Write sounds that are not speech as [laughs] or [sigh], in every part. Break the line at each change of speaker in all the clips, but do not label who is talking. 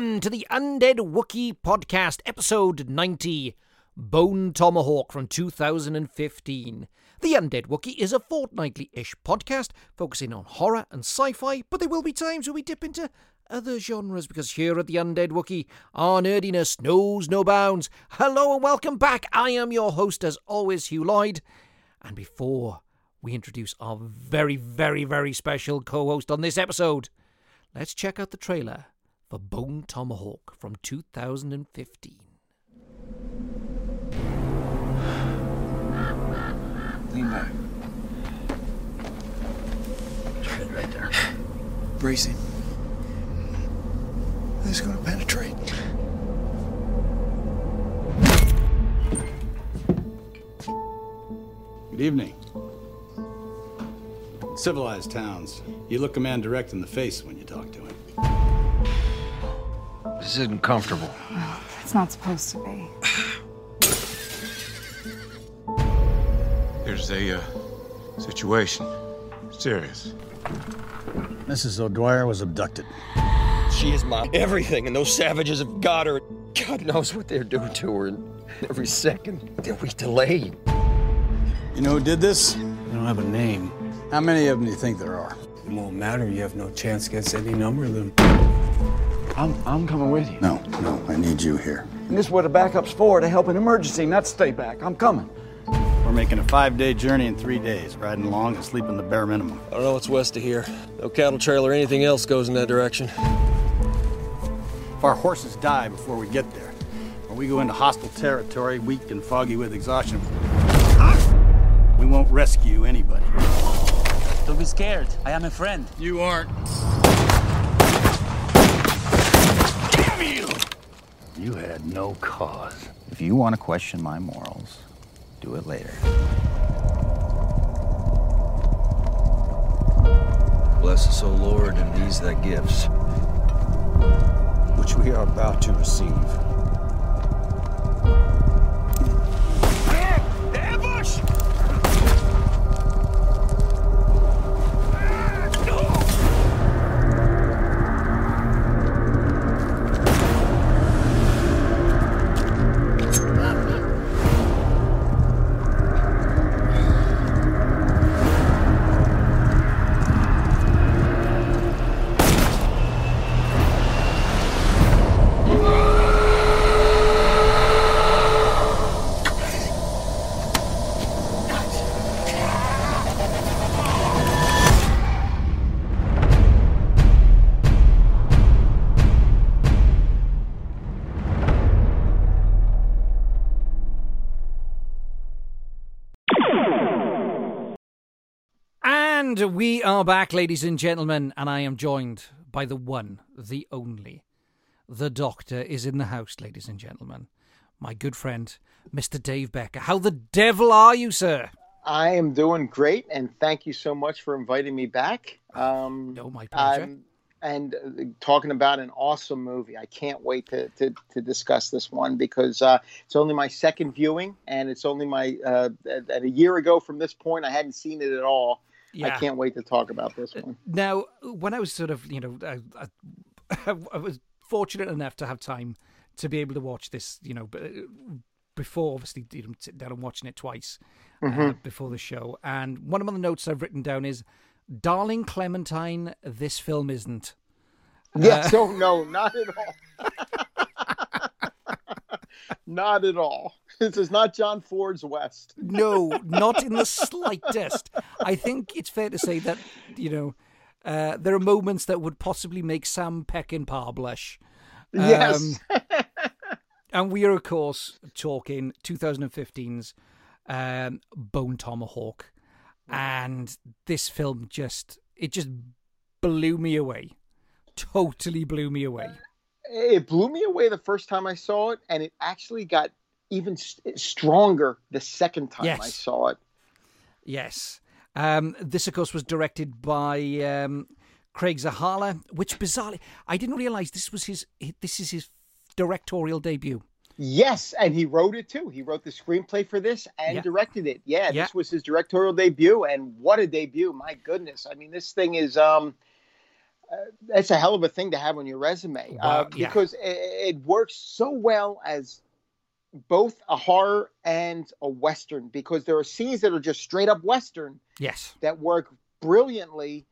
welcome to the Undead Wookie podcast, episode 90 Bone Tomahawk from 2015. The Undead Wookie is a fortnightly ish podcast focusing on horror and sci fi, but there will be times where we dip into other genres because here at the Undead Wookie, our nerdiness knows no bounds. Hello and welcome back. I am your host, as always, Huw Lloyd. And before we introduce our very, very, very special co host on this episode, let's check out the trailer for Bone Tomahawk from 2015.
Lean back. Tread right there. Bracing. This is going to penetrate.
Good evening. In civilized towns, you look a man direct in the face when you talk to him.
This isn't comfortable.
It's not supposed to be.
There's a uh, situation. Serious.
Mrs. O'Dwyer was abducted.
She is my everything, and those savages have got her. God knows what they're doing to her. And every second that we delay.
You know who did this?
You don't have a name.
How many of them do you think there are?
It won't matter. You have no chance against any number of them.
I'm, I'm coming with you.
No, no, I need you here.
And this is what a backup's for, to help an emergency, not stay back. I'm coming.
We're making a five day journey in three days, riding along and sleeping the bare minimum.
I don't know what's west of here. No cattle trail or anything else goes in that direction.
If our horses die before we get there, or we go into hostile territory, weak and foggy with exhaustion, we won't rescue anybody.
Don't be scared. I am a friend.
You aren't.
You had no cause. If you want to question my morals, do it later.
Bless us, O Lord, and these thy gifts.
Which we are about to receive.
And we are back, ladies and gentlemen, and I am joined by the one, the only. The doctor is in the house, ladies and gentlemen. My good friend, Mr. Dave Becker. How the devil are you, sir?
I am doing great, and thank you so much for inviting me back. Um,
No, my pleasure.
I'm- and uh, talking about an awesome movie. I can't wait to, to, to discuss this one because uh, it's only my second viewing, and it's only my uh, at a year ago from this point. I hadn't seen it at all. I can't wait to talk about this uh, one.
Now, when I was sort of, you know, I, [laughs] I, I was fortunate enough to have time to be able to watch this, you know, uh, before obviously you know, sitting down and watching it twice uh, mm-hmm. before the show. And one of the notes I've written down is, "Darling Clementine, this film isn't."
Yeah, uh, so oh, no, not at all. [laughs] not at all. [laughs] This is not John Ford's West. [laughs]
No, not in the slightest. I think it's fair to say that you know uh, there are moments that would possibly make Sam Peckinpah blush.
Yes.
Um, and we are, of course, talking 2015's um, Bone Tomahawk, and this film just it just blew me away, totally blew me away.
It blew me away the first time I saw it, and it actually got even st- stronger the second time I saw it.
Yes. Um, this, of course, was directed by um, Craig Zahler, which bizarrely, I didn't realize this was his. This is his directorial debut.
Yes, and he wrote it too. He wrote the screenplay for this and
Yeah.
directed it. Yeah,
Yeah.
this was his directorial debut, and what a debut! My goodness, I mean, this thing is um, that's a hell of a thing to have on your resume uh,
yeah.
because it, it works so well as both a horror and a western because there are scenes that are just straight up western
Yes.
that work brilliantly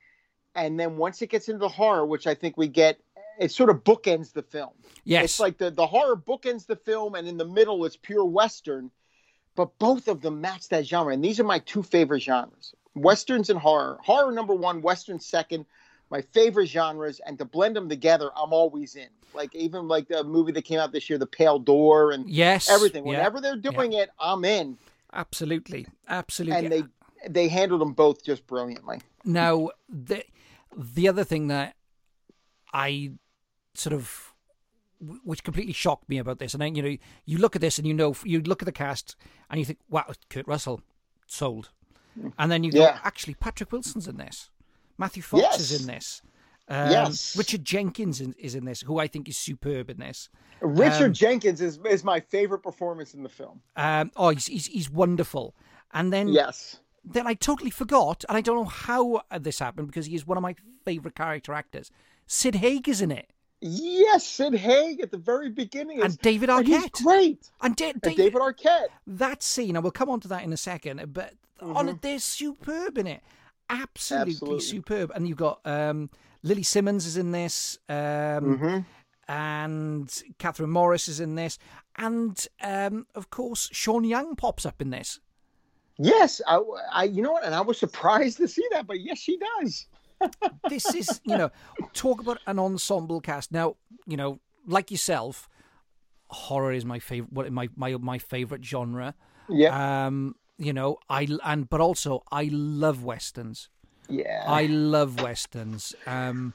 and then once it gets into the horror which i think we get it sort of bookends the film
Yes.
it's like the, the horror bookends the film and in the middle it's pure western but both of them match that genre and these are my two favorite genres westerns and horror horror number one western second my favorite genres and to blend them together i'm always in like even like the movie that came out this year the pale door and
Yes.
everything
yeah,
whenever they're doing it i'm in
Absolutely. Absolutely.
and they they handled them both just brilliantly
Now, the the other thing that I sort of, which completely shocked me about this, and then you know, you look at this and you know, you look at the cast and you think, wow, Kurt Russell, sold, and then you go,
Yeah.
actually, Patrick Wilson's in this, Matthew Fox is in this. Um,
Yes.
Richard Jenkins is in this, who I think is superb in this.
richard
Um,
jenkins is, is my favorite performance in the film
Um, oh, he's, he's he's wonderful. And then
yes
then I totally forgot, and I don't know how uh, this happened because he is one of my favorite character actors. Sid Haig is in it,
yes sid haig at the very beginning
and
is-
David
and he's
Arquette.
great
And, Da-
and
David,
david arquette
that scene, and we'll come on to that in a second. But on it, they're superb in it, absolutely,
Absolutely.
superb. And you've got um, Lili Simmons is in this, um,
Mm-hmm.
and Kathryn Morris is in this, and um, of course Sean Young pops up in this.
Yes, I, I, you know what, and I was surprised to see that, but yes, she does. [laughs]
this is you know talk about an ensemble cast now you know like yourself horror is my favorite what my my my favorite genre
Yeah,
um you know i and but also i love westerns
yeah.
i love westerns um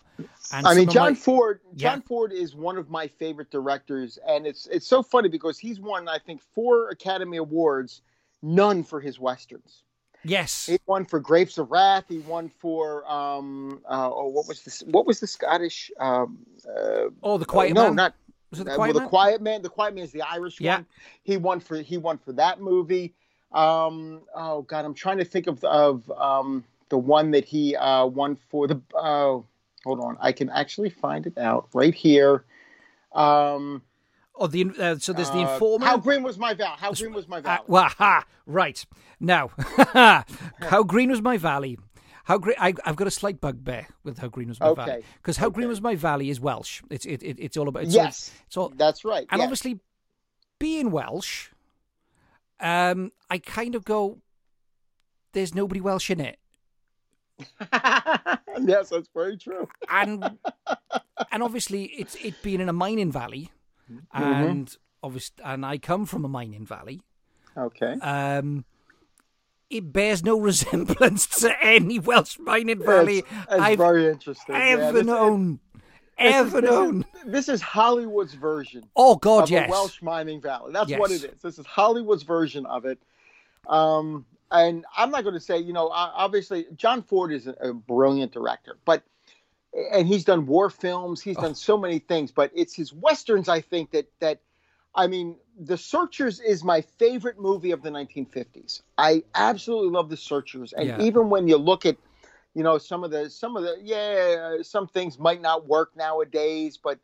and
I mean, John
my-
Ford.
Yeah.
John Ford is one of my favorite directors, and it's it's so funny because he's won, I think, four Academy Awards, none for his westerns.
yes
He won for Grapes of Wrath. He won for um, uh, oh, what was this? What was the Scottish? Um, uh,
oh the quiet
no,
man
not
was it the
Uh,
quiet
well,
man
the Quiet Man. The Quiet Man is the Irish
Yeah.
one. He won for he won for that movie. Um, oh God, I'm trying to think of of um, the one that he uh, won for the. Uh, hold on, I can actually find it out right here. Um,
oh the uh, so there's the
uh, How green was my vow? How green was my
Uh,
vow?
well, ha, right now, [laughs] how green was my valley? How green? I, I've got a slight bugbear with how green was my valley because how green was my valley is Welsh. It's it, it it's all about it's
yes,
All, it's all
that's right.
and
yes.
obviously being Welsh, um, I kind of go. There's nobody Welsh in it, [laughs]
yes, that's very true.
and [laughs] and obviously it's it being in a mining valley,
Mm-hmm.
and obviously, and I come from a mining valley.
Okay.
um, it bears no [laughs] resemblance to any Welsh mining valley
It's, it's
I've
very interesting. yeah.
ever
This-
known.
This is-
Ever
this is-
known.
This is Hollywood's version.
Oh God,
of
yes.
Welsh mining valley. That's what it is. This is Hollywood's version of it. Um, and I'm not going to say, you know, obviously John Ford is a, a brilliant director, but and he's done war films, he's done so many things, but it's his westerns. I think that that, I mean, The Searchers is my favorite movie of the 1950s. I absolutely love The Searchers, and
Yeah.
even when you look at, you know, some of the some of the yeah, some things might not work nowadays, but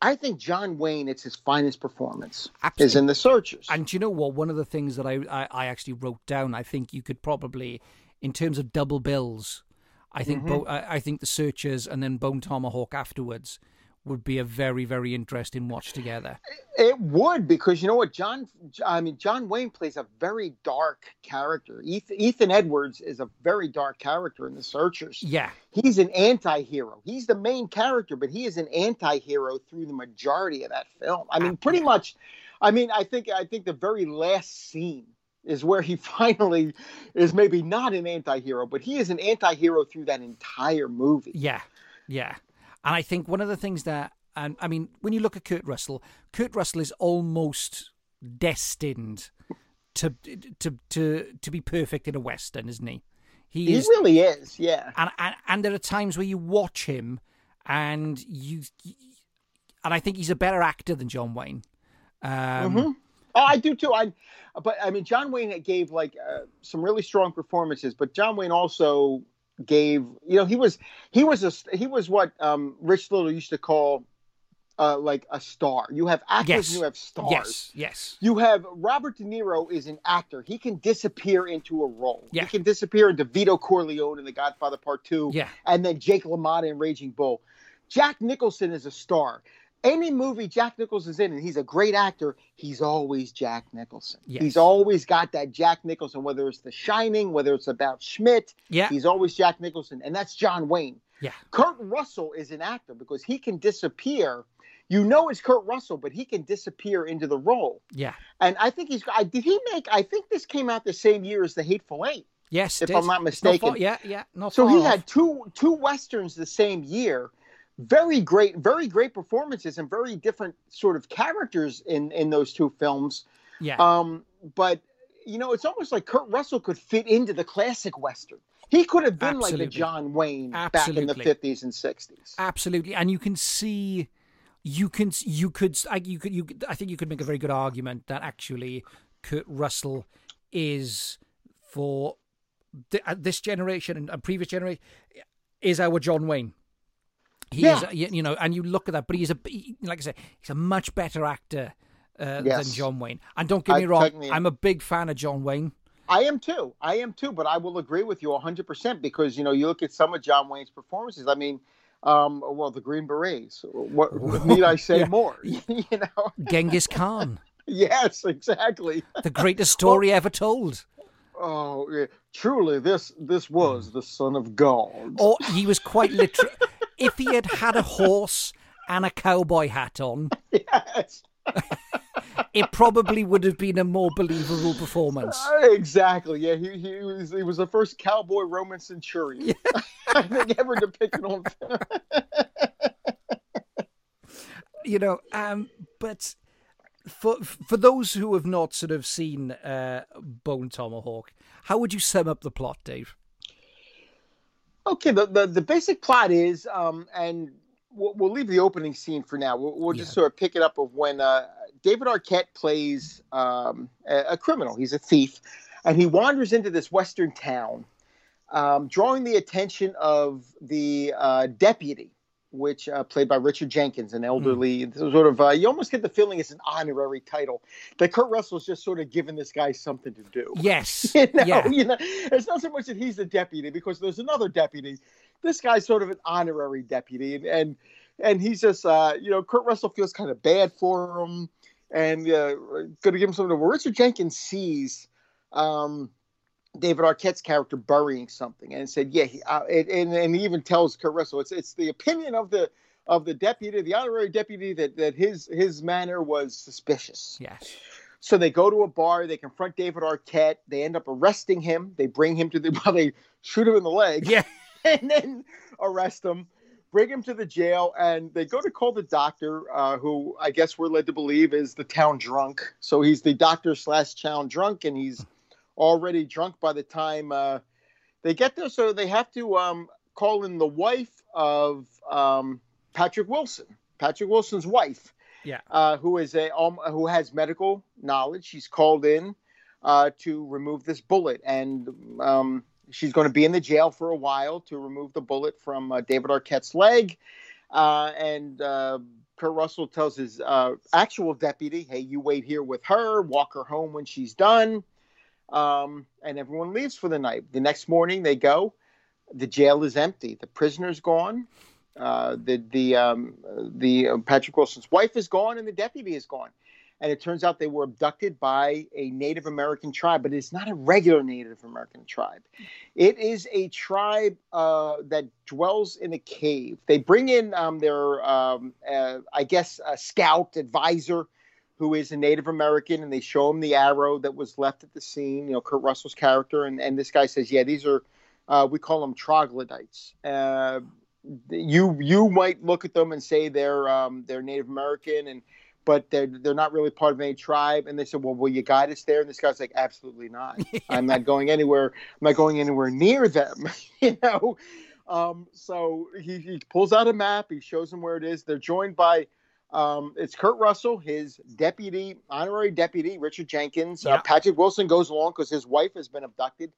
I think John Wayne, it's his finest performance, is in The Searchers.
And do you know what? One of the things that I, I, I actually wrote down, I think you could probably, in terms of double bills, I think
Mm-hmm.
Bo- I, I think the Searchers and then Bone Tomahawk afterwards would be a very very interesting watch together.
It would because you know what, John. I mean, John Wayne plays a very dark character. Ethan, Ethan Edwards is a very dark character in The Searchers.
Yeah,
He's an anti-hero. He's the main character, but he is an anti-hero through the majority of that film. I mean, pretty much. I mean, I think I think the very last scene is where he [laughs] finally is maybe not an anti-hero, but he is an anti-hero through that entire movie.
Yeah, yeah. And I think one of the things that, and I mean, when you look at Kurt Russell, Kurt Russell is almost destined to to to to be perfect in a western, isn't he? He
He
is,
really is, yeah.
and, and and there are times where you watch him, and you, and I think he's a better actor than John Wayne. Um,
Mhm. Oh, I do too. I, but I mean, John Wayne gave like uh, some really strong performances, but John Wayne also gave you know he was he was a he was what um, Rich Little used to call uh, like a star. You have actors
Yes.
and you have stars.
Yes, yes.
You have Robert De Niro is an actor. He can disappear into a role.
Yeah.
He can disappear into Vito Corleone in The Godfather Part Two.
Yeah.
And then Jake LaMotta in Raging Bull. Jack Nicholson is a star. Any movie Jack Nicholson is in, and he's a great actor, he's always Jack Nicholson.
Yes.
He's always got that Jack Nicholson, whether it's The Shining, whether it's about Schmidt.
Yeah.
He's always Jack Nicholson. And that's John Wayne.
Yeah.
Kurt Russell is an actor because he can disappear. You know it's Kurt Russell, but he can disappear into the role.
Yeah.
And I think he's. I, did he make? I think this came out the same year as The Hateful Eight.
Yes.
If I'm not mistaken.
far- yeah, yeah. Not
So he
off.
had two two westerns the same year. Very great, very great performances and very different sort of characters in in those two films.
Yeah.
Um, but you know, it's almost like Kurt Russell could fit into the classic western. He could have been like a
Absolutely.
John Wayne back in the fifties and sixties.
Absolutely, and you can see, you can you could I- you could you could- I think you could make a very good argument that actually Kurt Russell is for th- uh, this generation and, and previous generation is our John Wayne. He is,
Yeah.
you you know, and you look at that, but he's a he- like I said, he's a much better actor uh,
Yes.
than John Wayne. And don't get
I
me wrong,
totally-
I'm a big fan of John Wayne.
I am too. I am too. But I will agree with you 100% because, you know, you look at some of John Wayne's performances. I mean, um, well, the Green Berets. What, what [laughs] need I say
Yeah.
more? [laughs] you know?
Genghis Khan, [laughs]
Yes, exactly.
the greatest story ever told.
Oh, yeah. truly, this this was the son of God.
Or he was quite literal. If he had had a horse and a cowboy hat on,
Yes, [laughs]
it probably would have been a more believable performance. [laughs]
exactly. Yeah, he, he was he was the first cowboy Roman centurion [laughs] I think ever depicted on film.
You know, um, but for for those who have not sort of seen uh, Bone Tomahawk, how would you sum up the plot, Dave?
Okay, the, the, the basic plot is, um, and we'll, we'll leave the opening scene for now. We'll, we'll just
Yeah.
sort of pick it up of when uh, David Arquette plays um, a, a criminal. He's a thief, and he wanders into this western town, um, drawing the attention of the uh, deputy, which uh, played by Richard Jenkins, an elderly sort of. Uh, you almost get the feeling it's an honorary title that Kurt Russell's just sort of given this guy something to do.
Yes, [laughs]
You know,
yeah,
you know, it's not so much that he's the deputy because there's another deputy. This guy's sort of an honorary deputy, and and, and he's just, uh, you know, Kurt Russell feels kind of bad for him, and uh, going to give him something. Well, Richard Jenkins sees um, David Arquette's character burying something, and said, "Yeah," he, uh, it, and and he even tells Kurt Russell, "It's it's the opinion of the." Of the deputy, the honorary deputy, that, that his his manner was suspicious.
yes,
So they go to a bar. They confront David Arquette. They end up arresting him. They bring him to the. [laughs] Well, they shoot him in the leg.
yeah, [laughs]
And then arrest him, bring him to the jail, and they go to call the doctor, uh, who I guess we're led to believe is the town drunk. So he's the doctor slash town drunk, and he's already drunk by the time uh, they get there. So they have to um, call in the wife of um, Patrick Wilson, Patrick Wilson's wife
yeah,
uh, who is a um, who has medical knowledge. She's called in uh, to remove this bullet, and um, she's going to be in the jail for a while to remove the bullet from uh, David Arquette's leg. Uh, and uh, Kurt Russell tells his uh, actual deputy, "Hey, you wait here with her. Walk her home when she's done." Um, and everyone leaves for the night. The next morning, they go. The jail is empty. The prisoner's gone. Uh, the the um, the uh, Patrick Wilson's wife is gone and the deputy is gone, and it turns out they were abducted by a Native American tribe, but it's not a regular Native American tribe. It is a tribe uh, that dwells in a cave. They bring in um, their um, uh, I guess a scout advisor who is a Native American, and they show him the arrow that was left at the scene. You know, Kurt Russell's character, and and this guy says, yeah, these are uh, we call them troglodytes. Uh, you you might look at them and say they're um, they're Native American and but they're they're not really part of any tribe and they said well will you guide us there and this guy's like absolutely not [laughs] I'm not going anywhere I'm not going anywhere near them [laughs] you know um, so he, he pulls out a map he shows them where it is they're joined by um, it's Kurt Russell his deputy honorary deputy Richard Jenkins
Yeah.
uh, Patrick Wilson goes along because his wife has been abducted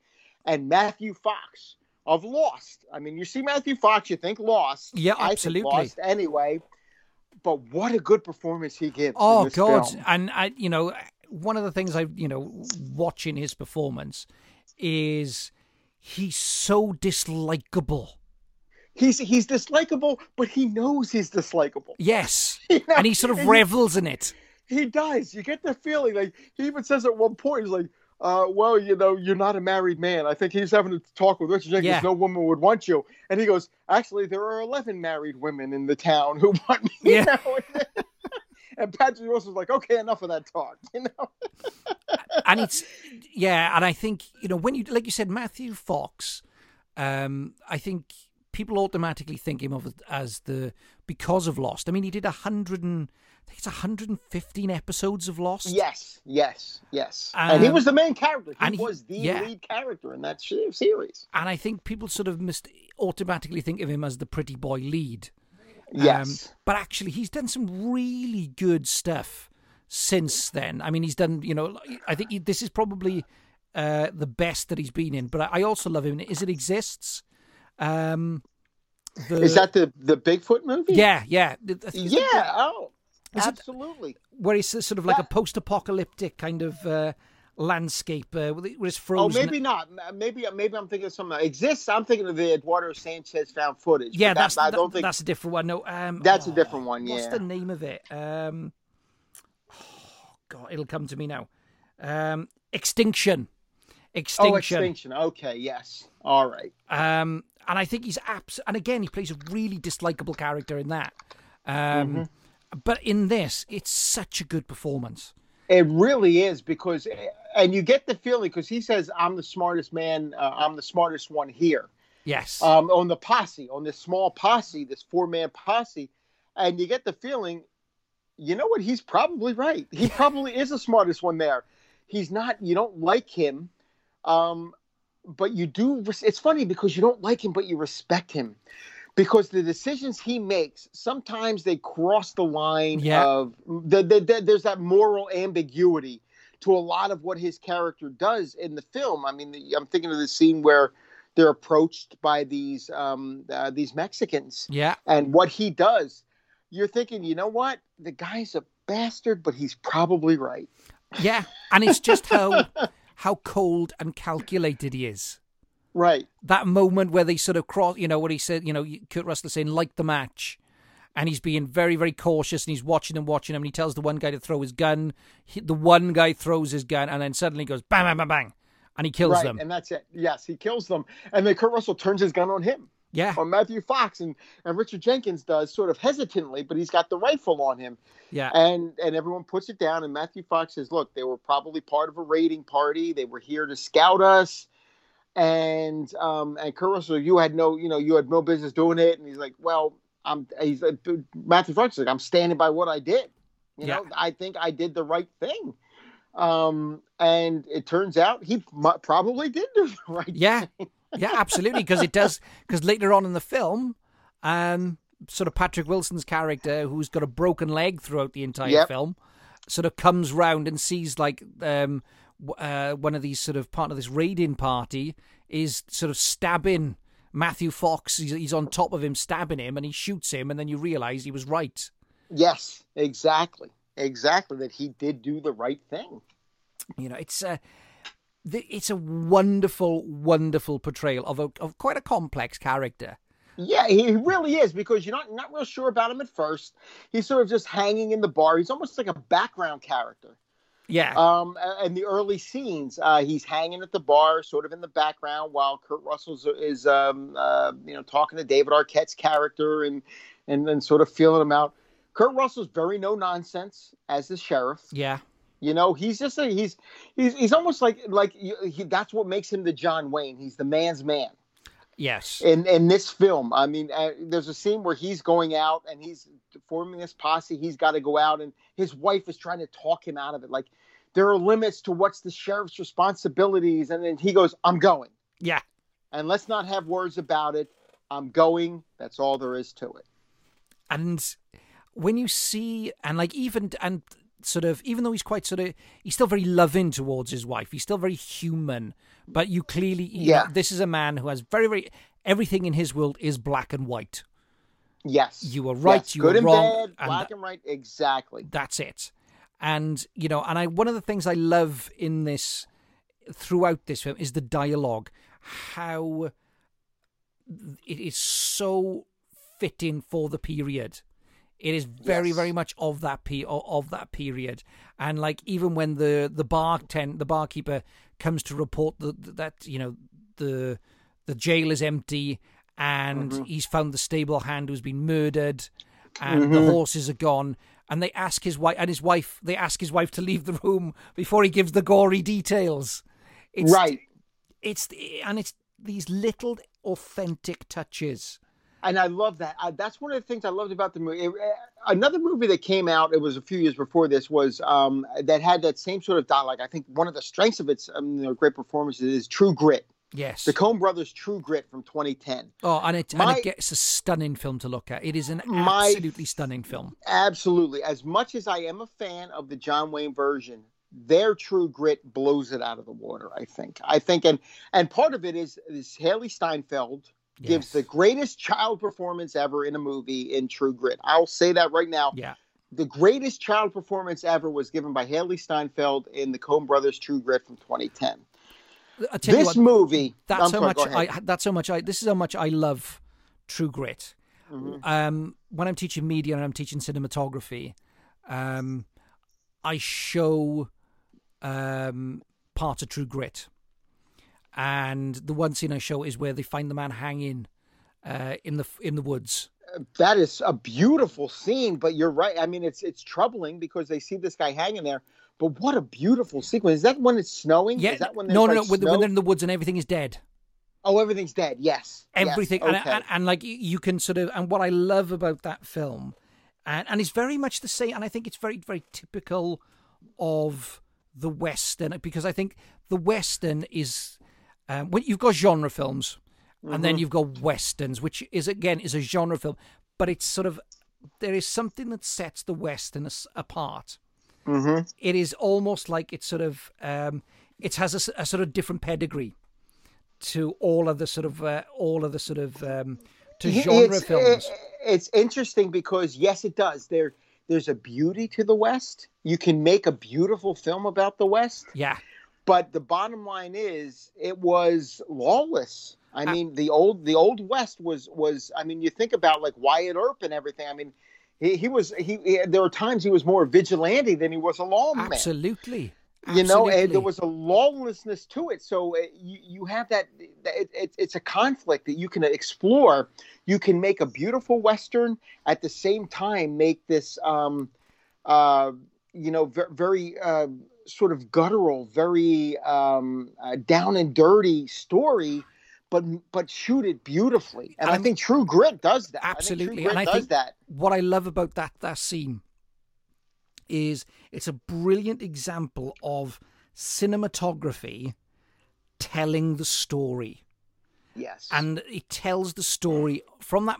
and Matthew Fox of Lost. I mean, you see Matthew Fox, you think Lost.
Yeah, absolutely.
Lost anyway. But what a good performance he gives.
Oh God!
film.
And I, you know, one of the things I, you know, watching his performance is he's so dislikable.
He's he's dislikable, but he knows he's dislikable.
Yes, [laughs]
You know,
and he sort of
and he-
revels in it.
He does. You get the feeling like he even says at one point, he's like, uh, well, you know, you're not a married man. I think he's having a talk with Richard Jenkins.
Yeah.
No woman would want you. And he goes, actually, there are 11 married women in the town who [laughs] want me.
Yeah. [laughs]
and Patrick Wilson's like, okay, enough of that talk. You know?
and it's yeah, and I think you know when you like you said Matthew Fox, um, I think people automatically think him of as the because of Lost. I mean, he did a hundred and I think it's 115 episodes of Lost.
Yes, yes, yes. and he
Um,
was the main character. He
and he-
was the
yeah.
lead character in that series.
and I think people sort of must automatically think of him as the pretty boy lead.
Yes.
Um, but actually, he's done some really good stuff since then. I mean, he's done, you know, I think he, this is probably uh, the best that he's been in. But I also love him. Is it exists? Um, the,
Is that the the Bigfoot movie?
Yeah, yeah. The- the- is
Yeah. Oh,
Is it-
absolutely.
where he's sort of like a post-apocalyptic kind of uh, landscape uh, where it's frozen.
Oh, maybe not. Maybe maybe I'm thinking of some exists. I'm thinking of the Eduardo Sanchez found footage.
Yeah, that's
that, I don't think
that's a different one. No, um,
that's a
oh,
different one. Yeah.
What's the name of it? Um, oh God, it'll come to me now. Um, Extinction. Extinction.
Oh, extinction. Okay. Yes. All right.
Um, and I think he's abs. And again, he plays a really dislikable character in that. Um,
Mm-hmm.
But in this, it's such a good performance.
It really is because, and you get the feeling because he says, "I'm the smartest man. Uh, I'm the smartest one here."
Yes.
um, on the posse, on this small posse, this four man posse, and you get the feeling, you know what? He's probably right. He probably is the smartest one there. He's not. You don't like him, um, but you do. It's funny because you don't like him, but you respect him. Because the decisions he makes, sometimes they cross the line
Yeah.
of the, the, the, there's that moral ambiguity to a lot of what his character does in the film. I mean, I'm thinking of the scene where they're approached by these um, uh, these Mexicans,
Yeah.
and what he does, you're thinking, you know what, the guy's a bastard, but he's probably right.
Yeah. And it's just how [laughs] how cold and calculated he is.
Right.
that moment where they sort of cross, you know, what he said, you know, Kurt Russell saying, like the match. And he's being very, very cautious and he's watching and watching him. And he tells the one guy to throw his gun. He, the one guy throws his gun and then suddenly goes bang, bang, bang, bang. And he kills
right,
them.
and that's it. Yes, he kills them, and then Kurt Russell turns his gun on him,
yeah.
on Matthew Fox, and and Richard Jenkins does sort of hesitantly, but he's got the rifle on him,
Yeah.
and and everyone puts it down, and Matthew Fox says, "Look, they were probably part of a raiding party. They were here to scout us." And um and Kurt Russell, you had no, you know, you had no business doing it. And he's like, well, I'm. He's like, Matthew Fox is like, I'm standing by what I did. You know, I think I did the right thing. Um, and it turns out he probably did do the [laughs] right.
Yeah. Yeah, absolutely. Because it does, because later on in the film, um, sort of Patrick Wilson's character, who's got a broken leg throughout the entire
Yep.
film, sort of comes round and sees like um, uh, one of these sort of part of this raiding party is sort of stabbing Matthew Fox. He's, he's on top of him, stabbing him, and he shoots him, and then you realise he was right.
Yes, exactly, exactly. That he did do the right thing.
You know, it's a the- it's a wonderful, wonderful portrayal of a of quite a complex character.
Yeah, he really is because you're not not real sure about him at first. He's sort of just hanging in the bar. He's almost like a background character.
Yeah.
Um, in the early scenes, uh, he's hanging at the bar, sort of in the background, while Kurt Russell is, um, uh, you know, talking to David Arquette's character and and then sort of feeling him out. Kurt Russell's very no nonsense as the sheriff.
Yeah.
You know, he's just a he's he's he's almost like like he, that's what makes him the John Wayne. He's the man's man
Yes.
in in this film. I mean, uh, there's a scene where he's going out and he's forming this posse. He's got to go out, and his wife is trying to talk him out of it. Like there are limits to what's the sheriff's responsibilities, and then he goes, "I'm going,"
Yeah.
and let's not have words about it. I'm going. That's all there is to it.
and when you see and like even and sort of even though he's quite sort of he's still very loving towards his wife. He's still very human, but you clearly you
Yeah.
know, this is a man who has very very everything in his world is black and white.
Yes.
You were right,
Yes.
you
Good
were
and
wrong,
bad,
and
black and right. Exactly.
That's it. And you know, and I one of the things I love in this throughout this film is the dialogue, how it is so fitting for the period. It is very,
Yes.
very much of that pe- of that period, and like even when the the bartend the barkeeper comes to report that that you know the the jail is empty and
Mm-hmm.
he's found the stable hand who's been murdered, and the
Mhm.
horses are gone, and they ask his wife and his wife they ask his wife to leave the room before he gives the gory details. It's,
Right.
It's and it's these little authentic touches.
And I love that. I, that's one of the things I loved about the movie. It- uh, another movie that came out, it was a few years before this, was um, that had that same sort of dialogue. I think one of the strengths of its um, you know, great performances is True Grit.
Yes.
The Coen Brothers True Grit from 2010.
Oh, and it and it gets a stunning film to look at. It is an
My-
absolutely stunning film.
Absolutely. As much as I am a fan of the John Wayne version, their True Grit blows it out of the water. I think. I think, and and part of it is is Hailee Steinfeld gives the greatest child performance ever in a movie in True Grit. I'll say that right now.
Yeah.
The greatest child performance ever was given by Hailee Steinfeld in the Coen Brothers True Grit from 2010.
I tell you
This
what,
movie.
That's
I'm
how
sorry,
much. I. That's how much I. This is how much I love True Grit.
Mm-hmm.
Um, when I'm teaching media and I'm teaching cinematography, um, I show um, parts of True Grit, and the one scene I show is where they find the man hanging uh, in the in the woods.
that is a beautiful scene but you're right i mean it's it's troubling because they see this guy hanging there but what a beautiful sequence is that when it's snowing
Yeah,
is that when
no, no,
like,
no. When, when they're in the woods and everything is dead.
oh everything's dead yes Yes,
everything
okay.
and, and, and like you- you can sort of and what i love about that film and and it's very much the same and i think it's very very typical of the western because i think the western is um, when you've got genre films and then
Mhm.
you've got westerns which is again is a genre film but it's sort of there is something that sets the western apart.
Mhm.
it is almost like it's sort of um it has a sort of different pedigree to all of the sort of uh, all of the sort of um to genre
it's,
films.
it- it's interesting because yes it does. There there's a beauty to the west. You can make a beautiful film about the west.
Yeah
but the bottom line is it was lawless. I mean the old the old west was was i mean you think about like wyatt earp and everything. I mean he, he was he, he there were times he was more vigilante than he was a lawman.
Absolutely.
You know and there was a lawlessness to it. So uh, you, you have that, it, it, it's a conflict that you can explore. You can make a beautiful western at the same time make this um uh you know very, very uh sort of guttural very um uh, down and dirty story but but shoot it beautifully. And i think true grit does that. I
absolutely
Grit
and i
does
think
that.
what i love about that that scene is it's a brilliant example of cinematography telling the story.
Yes.
And it tells the story from that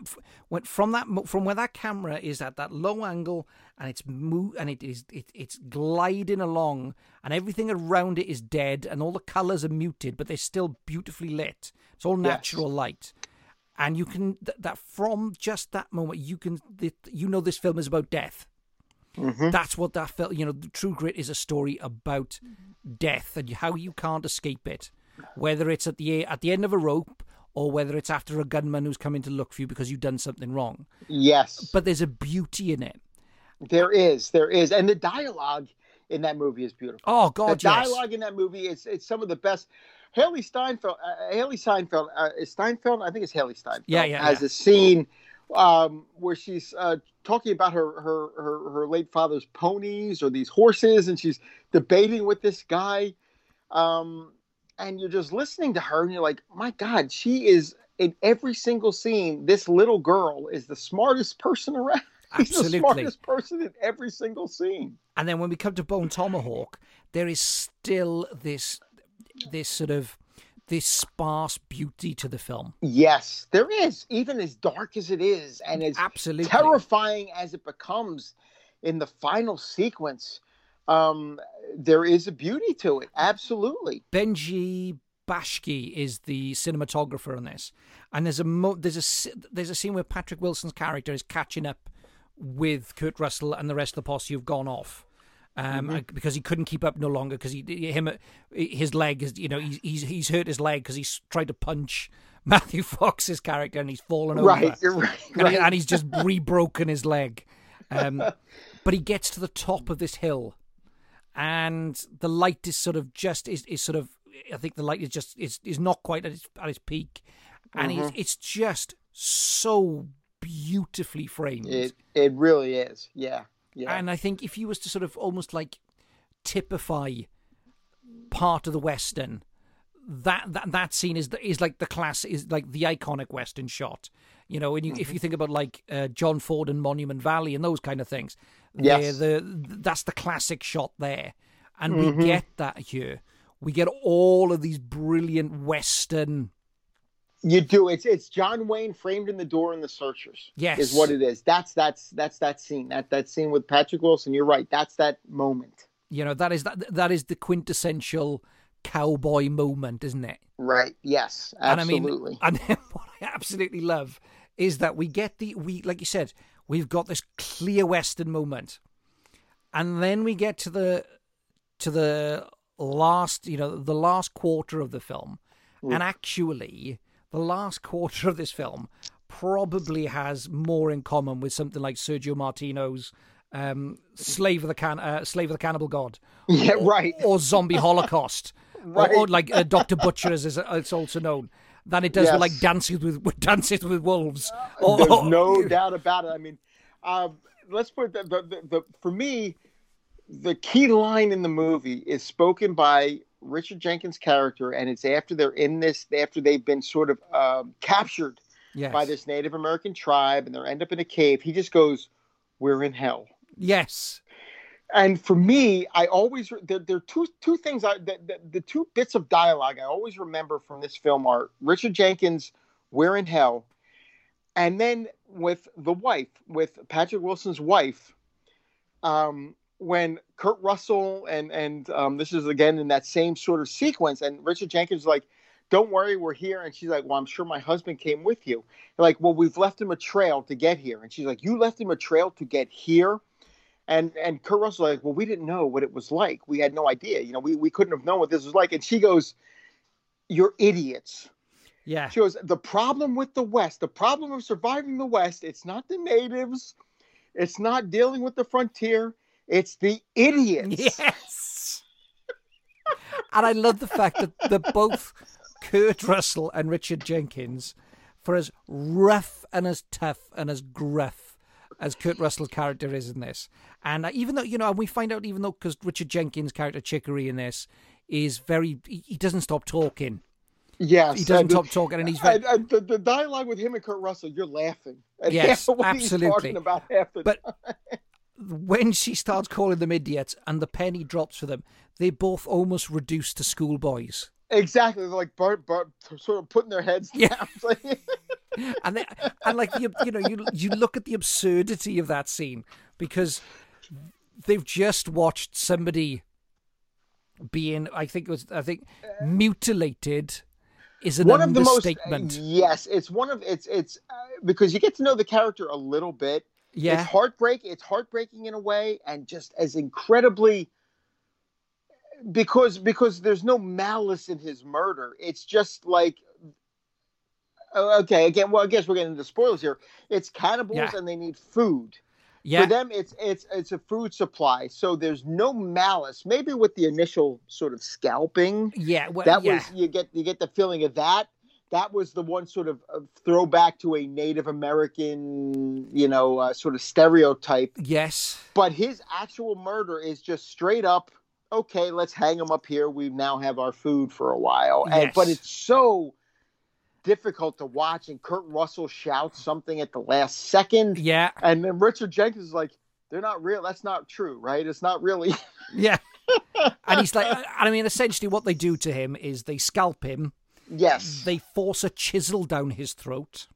when- from that from where that camera is at that low angle and it's mo- and it is it, it's gliding along and everything around it is dead and all the colors are muted but they're still beautifully lit. It's all
Yes.
natural light. And you can th- that from just that moment you can th- you know this film is about death.
Mhm.
that's what that film you know the true grit is a story about death and how you can't escape it. Whether it's at the at the end of a rope or whether it's after a gunman who's coming to look for you because you've done something wrong.
Yes.
But there's a beauty in it
There is, there is, and the dialogue in that movie is beautiful.
Oh, God,
the
yes.
dialogue in that movie is it's some of the best. Hailee Steinfeld, uh, Hailee Steinfeld, uh, is Steinfeld, I think it's Hailee Steinfeld.
Yeah, yeah,
Has
yeah.
a scene um, where she's uh, talking about her, her her her late father's ponies or these horses, and she's debating with this guy, um, and you're just listening to her, and you're like, my God, she is in every single scene. This little girl is the smartest person around. [laughs] She's the
Absolutely.
smartest person in every single scene.
and then when we come to bone tomahawk there is still this this sort of this sparse beauty to the film
Yes, there is. Even as dark as it is, and as
Absolutely.
terrifying as it becomes in the final sequence, um, there is a beauty to it. Absolutely.
Benji Bakshi is the cinematographer on this, and there's a mo- there's a there's a scene where Patrick Wilson's character is catching up with Kurt Russell and the rest of the posse who've gone off. Um,
Mhm.
because he couldn't keep up no longer because he him his leg is you know he's he's, he's hurt his leg because he's tried to punch [laughs] Matthew Fox's character and he's fallen over
Right, you're right,
and,
right.
and he's just [laughs] re-broken his leg um, [laughs] but he gets to the top of this hill and the light is sort of just is, is sort of I think the light is just is is not quite at its at its peak, and
Mhm.
it's it's just so beautifully framed.
It it really is. Yeah. Yeah.
And I think if you was to sort of almost like typify part of the western, that that that scene is the, is like the class is like the iconic western shot. You know, and you,
Mm-hmm.
if you think about like uh, John Ford and Monument Valley and those kind of things,
Yes.
the that's the classic shot there, and
Mhm.
we get that here. We get all of these brilliant western.
You do. It's it's John Wayne framed in the door in the Searchers.
Yes.
is what it is. That's that's that's that scene. That that scene with Patrick Wilson. You're right. That's that moment.
You know, that is that that is the quintessential cowboy moment, isn't it?
Right. Yes.
And
Absolutely.
I mean, and [laughs] what I absolutely love is that we get the we like you said, we've got this clear western moment, and then we get to the to the last, you know, the last quarter of the film,
Mm.
and actually, the last quarter of this film probably has more in common with something like Sergio Martino's um, "Slave of the Can uh, Slave of the Cannibal God," [laughs]
Yeah,
or,
right.
or "Zombie Holocaust,"
Right. [laughs]
or, or like uh, Doctor Butcher, as is- it's also known, than it does
Yes.
with like Dances with, with Dances with Wolves. Or-
There's [laughs] no doubt about it. I mean, um, let's put the, the, the, the for me, the key line in the movie is spoken by Richard Jenkins' character, and it's after they're in this, after they've been sort of um, captured
Yes.
by this Native American tribe, and they end up in a cave. He just goes, "We're in hell."
Yes.
And for me, I always there, there are two two things. I the, the, the two bits of dialogue I always remember from this film are Richard Jenkins, "We're in hell," and then with the wife, with Patrick Wilson's wife, um, when Kurt Russell and and um, this is again in that same sort of sequence, and Richard Jenkins is like, "Don't worry, we're here," and she's like, "Well, I'm sure my husband came with you." They're like, "Well, we've left him a trail to get here," and she's like, "You left him a trail to get here." And and Kurt Russell like, well, we didn't know what it was like. We had no idea. You know, we, we couldn't have known what this was like. And she goes, You're idiots.
Yeah.
She goes, The problem with the West, the problem of surviving the West, it's not the natives, it's not dealing with the frontier, it's the idiots.
Yes. and I love the fact that, that both Kurt Russell and Richard Jenkins, for as rough and as tough and as gruff as Kurt Russell's character is in this, and uh, even though you know, and we find out even though because Richard Jenkins' character Chicory in this is very, he, doesn't stop talking.
Yes.
He doesn't stop talking, and he's very,
and- and the, the dialogue with him and Kurt Russell, you're laughing. At
Yes,
half [laughs] of what
absolutely.
About half the
But
time. [laughs]
when she starts calling them idiots and the penny drops for them, they both almost reduce to schoolboys.
Exactly. They're like bar, bar, sort of putting their heads
Yeah.
down. [laughs] Like-
and they, and like you, you know you you look at the absurdity of that scene because they've just watched somebody being I think it was I think mutilated is an
one of the most
understatement.
yes it's one of it's it's uh, because you get to know the character a little bit
Yeah.
it's heartbreak it's heartbreaking in a way and just as incredibly because because there's no malice in his murder it's just like okay again well i guess we're getting into spoilers here it's cannibals
Yeah.
and they need food
Yeah.
for them it's it's it's a food supply so there's no malice maybe with the initial sort of scalping
yeah, well,
that
yeah.
was you get you get the feeling of that that was the one sort of throwback to a native american you know uh, sort of stereotype.
Yes,
but his actual murder is just straight up okay let's hang him up here. We now have our food for a while. And but it's so difficult to watch and kurt russell shouts something at the last second.
Yeah,
and then richard jenkins is like they're not real that's not true right? It's not really
yeah. [laughs] and he's like, I mean, essentially, what they do to him is they scalp him.
Yes
They force a chisel down his throat.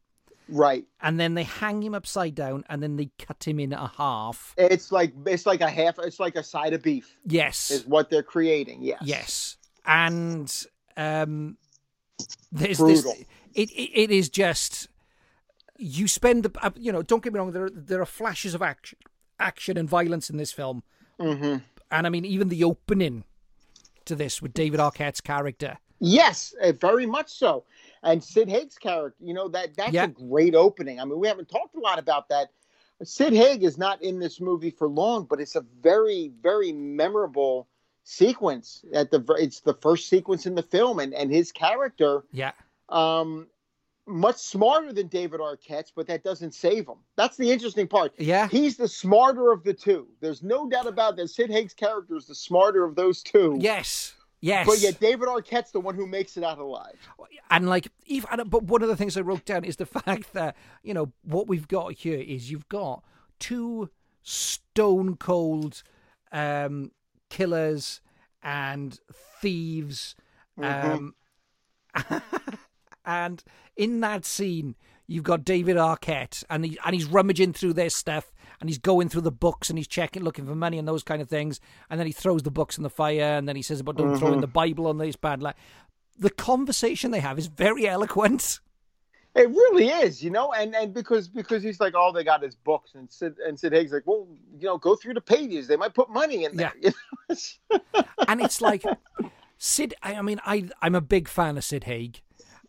Right.
and then they hang him upside down, and then they cut him in a half.
It's like it's like a half. It's like a side of beef.
Yes,
Is what they're creating. Yes.
yes, and um, there's
Brutal.
this. It, it it is just you spend the uh, you know don't get me wrong there are, there are flashes of action action and violence in this film
hmm
and I mean even the opening to this with David Arquette's character
Yes, uh, very much so. And Sid Haig's character, you know that that's
Yeah.
a great opening. I mean, we haven't talked a lot about that. Sid Haig is not in this movie for long, but it's a very, very memorable sequence. At the it's the first sequence in the film, and and his character,
yeah
um, much smarter than David Arquette's, but that doesn't save him. That's the interesting part.
yeah
He's the smarter of the two. There's no doubt about that. Sid Haig's character is the smarter of those two.
yes yes
But yet David Arquette's the one who makes it out alive.
and like even and- but one of the things I wrote down is the [laughs] fact that you know what we've got here is you've got two stone cold um killers and thieves um [laughs] and in that scene you've got David Arquette and he and he's rummaging through their stuff and he's going through the books and he's checking looking for money and those kind of things and then he throws the books in the fire and then he says about don't throw in mm-hmm. the Bible on this bad luck. The conversation they have is very eloquent.
It really is, you know, and and because because he's like, all they got is books, and Sid and Sid Haig's like, well, you know, go through the pages. They might put money in there. [laughs] you know?
And it's like Sid I I mean I I'm a big fan of Sid Haig.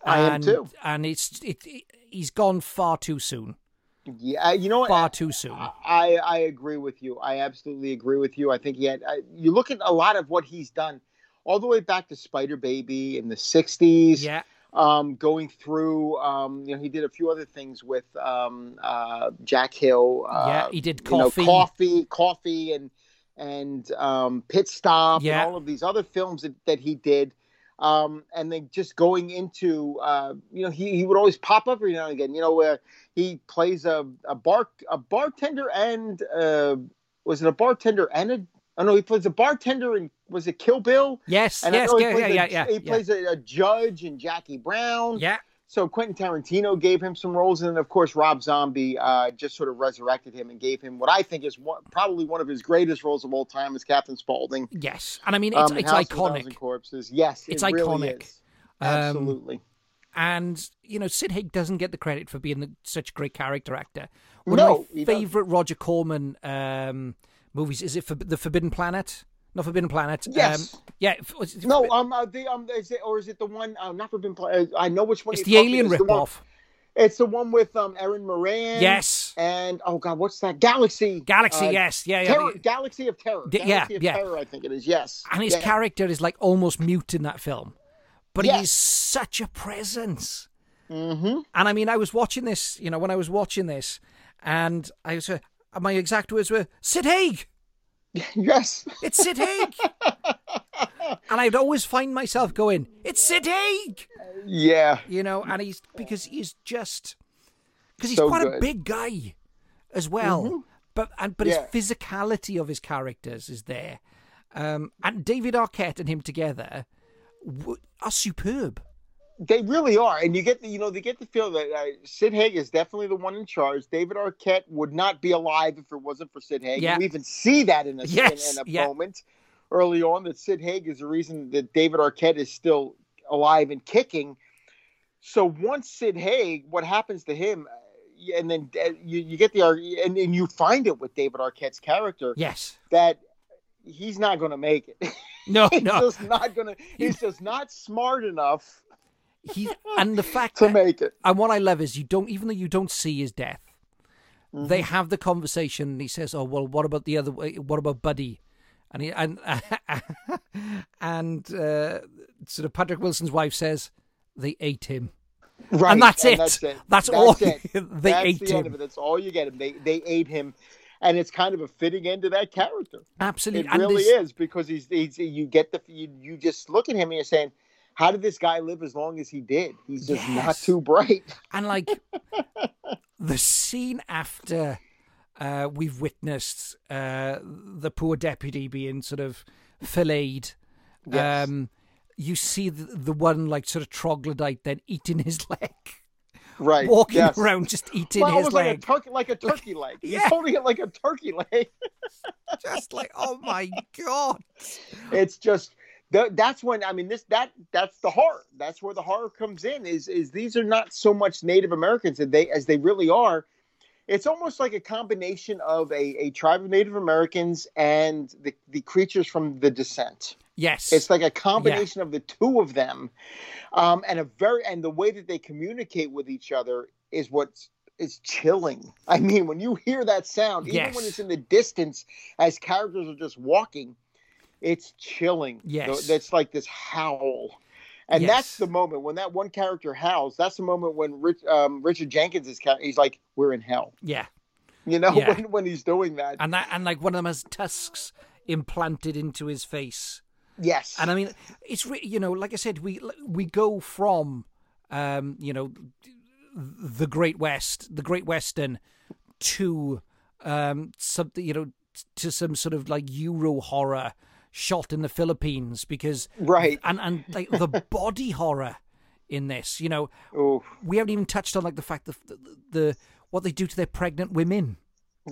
I am
and,
too.
And it's it, it he's gone far too soon.
Yeah, you know what?
Far too soon.
I I agree with you. I absolutely agree with you. I think he had. I, you look at a lot of what he's done, all the way back to Spider Baby in the '60s.
Yeah.
um, going through. Um, you know, he did a few other things with um, uh, Jack Hill. Uh,
Yeah, he did
you know,
Coffy.
coffee, coffee, and and um, Pit Stop,
Yeah.
and all of these other films that, that he did. Um, and then just going into, uh, you know, he, he would always pop up every now and again. You know, where he plays a a bar a bartender and uh, was it a bartender and a oh no he plays a bartender and was it Kill Bill?
Yes,
And
yes, yeah, yeah,
a-
yeah, yeah.
He
yeah.
plays a, a judge in Jackie Brown.
Yeah.
So Quentin Tarantino gave him some roles, and then of course Rob Zombie uh, just sort of resurrected him and gave him what I think is one, probably one of his greatest roles of all time as Captain Spaulding.
Yes, and I mean it's
Um,
it's
House
iconic,
Corpses. Yes,
It's
it really
iconic.
is.
Um,
Absolutely.
And you know Sid Haig doesn't get the credit for being the, such a great character actor. One
No,
of my favorite Roger Corman um, movies is it for the Forbidden Planet? Not Forbidden Planet.
Yes.
Um, yeah. it-
no, um, uh, the um, is it or is it the one? Uh, not Forbidden Planet. I know which one.
it's the Alien
it's the one- It's the one with um Erin Moran.
Yes.
And oh god, what's that? Galaxy.
Galaxy.
uh,
yes. Yeah. Yeah.
Terror,
the-
Galaxy of Terror.
Yeah,
Galaxy of
yeah.
Terror, I think it is. Yes.
and his
Yeah.
character is like almost mute in that film, but
Yes.
he is such a presence.
Mm-hmm.
And I mean, I was watching this, you know, when I was watching this, and I was, uh, my exact words were Sid Haig. [laughs]
Yes.
It's Sid Haig. [laughs] and I'd always find myself going, "It's Sid Haig,"
Yeah.
you know, and he's because he's just because he's
So
quite a big guy as well. But and but
Yeah.
his physicality of his characters is there, um, and David Arquette and him together are superb.
They really are, and you get the, you know they get the feel that uh, Sid Haig is definitely the one in charge. David Arquette would not be alive if it wasn't for Sid Haig.
Yeah.
We even see that in a
Yes,
in, in a
yeah.
moment early on that Sid Haig is the reason that David Arquette is still alive and kicking. So once Sid Haig, what happens to him, uh, and then uh, you, you get the and, and you find it with David Arquette's character
Yes,
that he's not going to make it. [laughs]
no, [laughs]
he's
no,
just not to. He's just not smart enough
he [laughs] and the fact
to
that
make it.
And what I love is you don't, even though you don't see his death,
Mm-hmm.
they have the conversation. And he says, "Oh well, what about the other? What about Buddy?" And he and [laughs] and uh, sort of Patrick Wilson's wife says, "They ate him."
Right,
And that's it.
That's, it.
That's all.
it.
They
that's
ate
the end
him.
of it. That's all you get. They they ate him, and it's kind of a fitting end to that character.
Absolutely,
It
and
really
this-
is because he's, he's you get the you, you just look at him and you're saying, how did this guy live as long as he did? He's just not too bright. [laughs]
And like [laughs] the scene after uh, we've witnessed uh, the poor deputy being sort of filleted,
Yes.
um, you see the, the one like sort of troglodyte then eating his [laughs] leg.
Right.
walking
yes.
around just eating
well, it
his
was
leg.
like a turkey, like a [laughs] turkey leg. He's holding it like a turkey leg. [laughs]
just like, oh my god.
it's just th- that's when I mean this that that's the horror. That's where the horror comes in. Is is these are not so much Native Americans as they as they really are. It's almost like a combination of a, a tribe of Native Americans and the, the creatures from the descent.
Yes.
It's like a combination of the two of them, um, and a very and the way that they communicate with each other is what's is chilling. I mean, when you hear that sound, even when it's in the distance, as characters are just walking, it's chilling.
Yes.
that's like this howl. And that's the moment when that one character howls. That's the moment when Rich, um, Richard Jenkins is he's like, "We're in hell,"
yeah.
you know, [laughs]
Yeah.
when, when he's doing that.
And that and like one of them has tusks implanted into his face.
yes,
And I mean, it's you know, like I said, we we go from, um, you know, the Great West, the Great Western, to um, something you know, to some sort of like Euro horror shot in the Philippines because
right.
and and [laughs] like the body horror in this, you know,
Oof.
we haven't even touched on like the fact that the, the what they do to their pregnant women.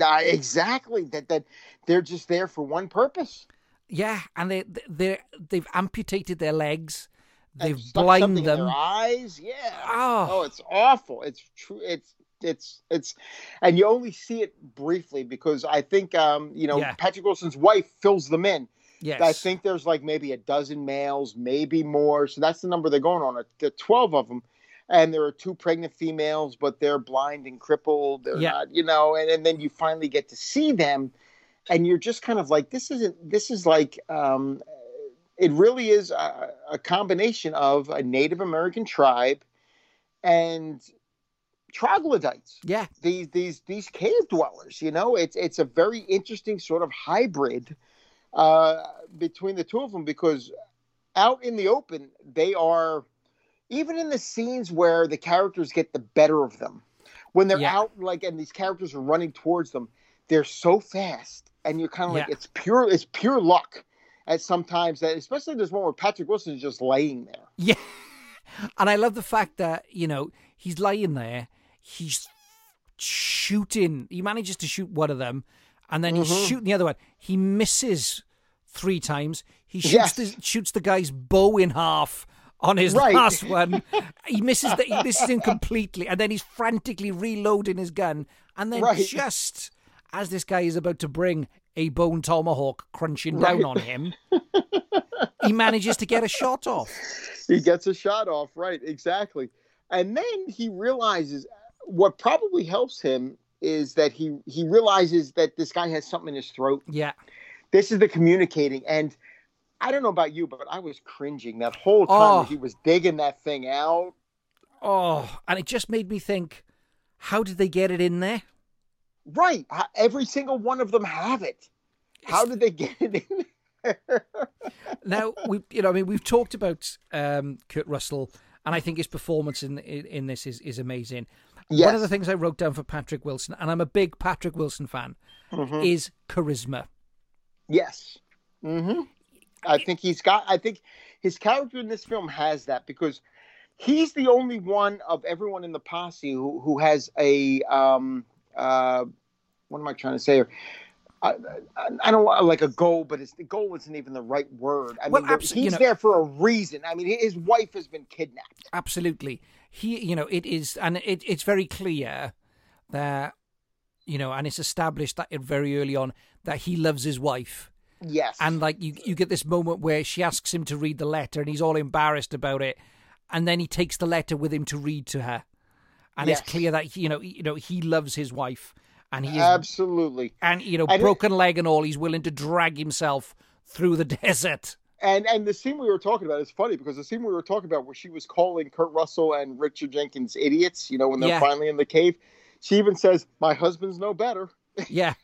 Uh, exactly. That that they're just there for one purpose.
Yeah, and they they they've amputated their legs, they've blinded them.
their eyes. Yeah.
Oh.
Oh, it's awful. It's true. It's it's it's, and you only see it briefly because I think um you know
Yeah.
Patrick Wilson's wife fills them in.
Yes,
I think there's like maybe a dozen males, maybe more. So that's the number they're going on. There are twelve of them. And there are two pregnant females, but they're blind and crippled. They're
Yeah.
not, you know, and, and then you finally get to see them and you're just kind of like, this isn't, this is like, um, it really is a, a combination of a Native American tribe and troglodytes.
Yeah,
These these these cave dwellers. You know, it's it's a very interesting sort of hybrid uh, between the two of them because out in the open they are even in the scenes where the characters get the better of them when they're
Yeah.
out like and these characters are running towards them they're so fast and you're kind of like
Yeah.
it's pure it's pure luck at sometimes that especially there's one where patrick wilson is just laying there
yeah, [laughs] and I love the fact that you know he's lying there, he's shooting. He manages to shoot one of them, and then he's
Mhm.
shooting the other one. He misses three times. He shoots
Yes.
the, shoots the guy's bow in half on his
Right.
last one. [laughs] He misses the, he misses him completely, and then he's frantically reloading his gun. And then
Right.
just as this guy is about to bring a bone tomahawk crunching down on him, he manages to get a shot off.
he gets a shot off right exactly and then he realizes what probably helps him is that he he realizes that this guy has something in his throat
Yeah.
this is the communicating and i don't know about you but i was cringing that whole time
Oh.
he was digging that thing out
Oh, and it just made me think, how did they get it in there?
right every single one of them have it how did they get it in there [laughs]
Now we, you know, I mean, we've talked about um, Kurt Russell, and I think his performance in in, in this is is amazing.
Yes
One of the things I wrote down for Patrick Wilson, and I'm a big Patrick Wilson fan,
Mhm.
is charisma.
Yes. hmm I think he's got. I think his character in this film has that because he's the only one of everyone in the posse who who has a um uh what am I trying to say here? I, I, don't want like a goal, but it's the goal isn't even the right word. I
Well,
mean,
abso-
he's
you know-
there for a reason. I mean, his wife has been kidnapped.
Absolutely, he, you know, it is, and it, it's very clear that, you know, and it's established that very early on that he loves his wife.
Yes,
And like you, you get this moment where she asks him to read the letter, and he's all embarrassed about it, and then he takes the letter with him to read to her, and
Yes.
it's clear that you know, you know, he loves his wife, and he is,
absolutely.
and you know,
and it-
broken leg and all, he's willing to drag himself through the [laughs] desert.
And and the scene we were talking about is funny because the scene we were talking about where she was calling Kurt Russell and Richard Jenkins idiots, you know, when they're
Yeah.
finally in the cave, she even says, "My husband's no better." [laughs]
Yeah,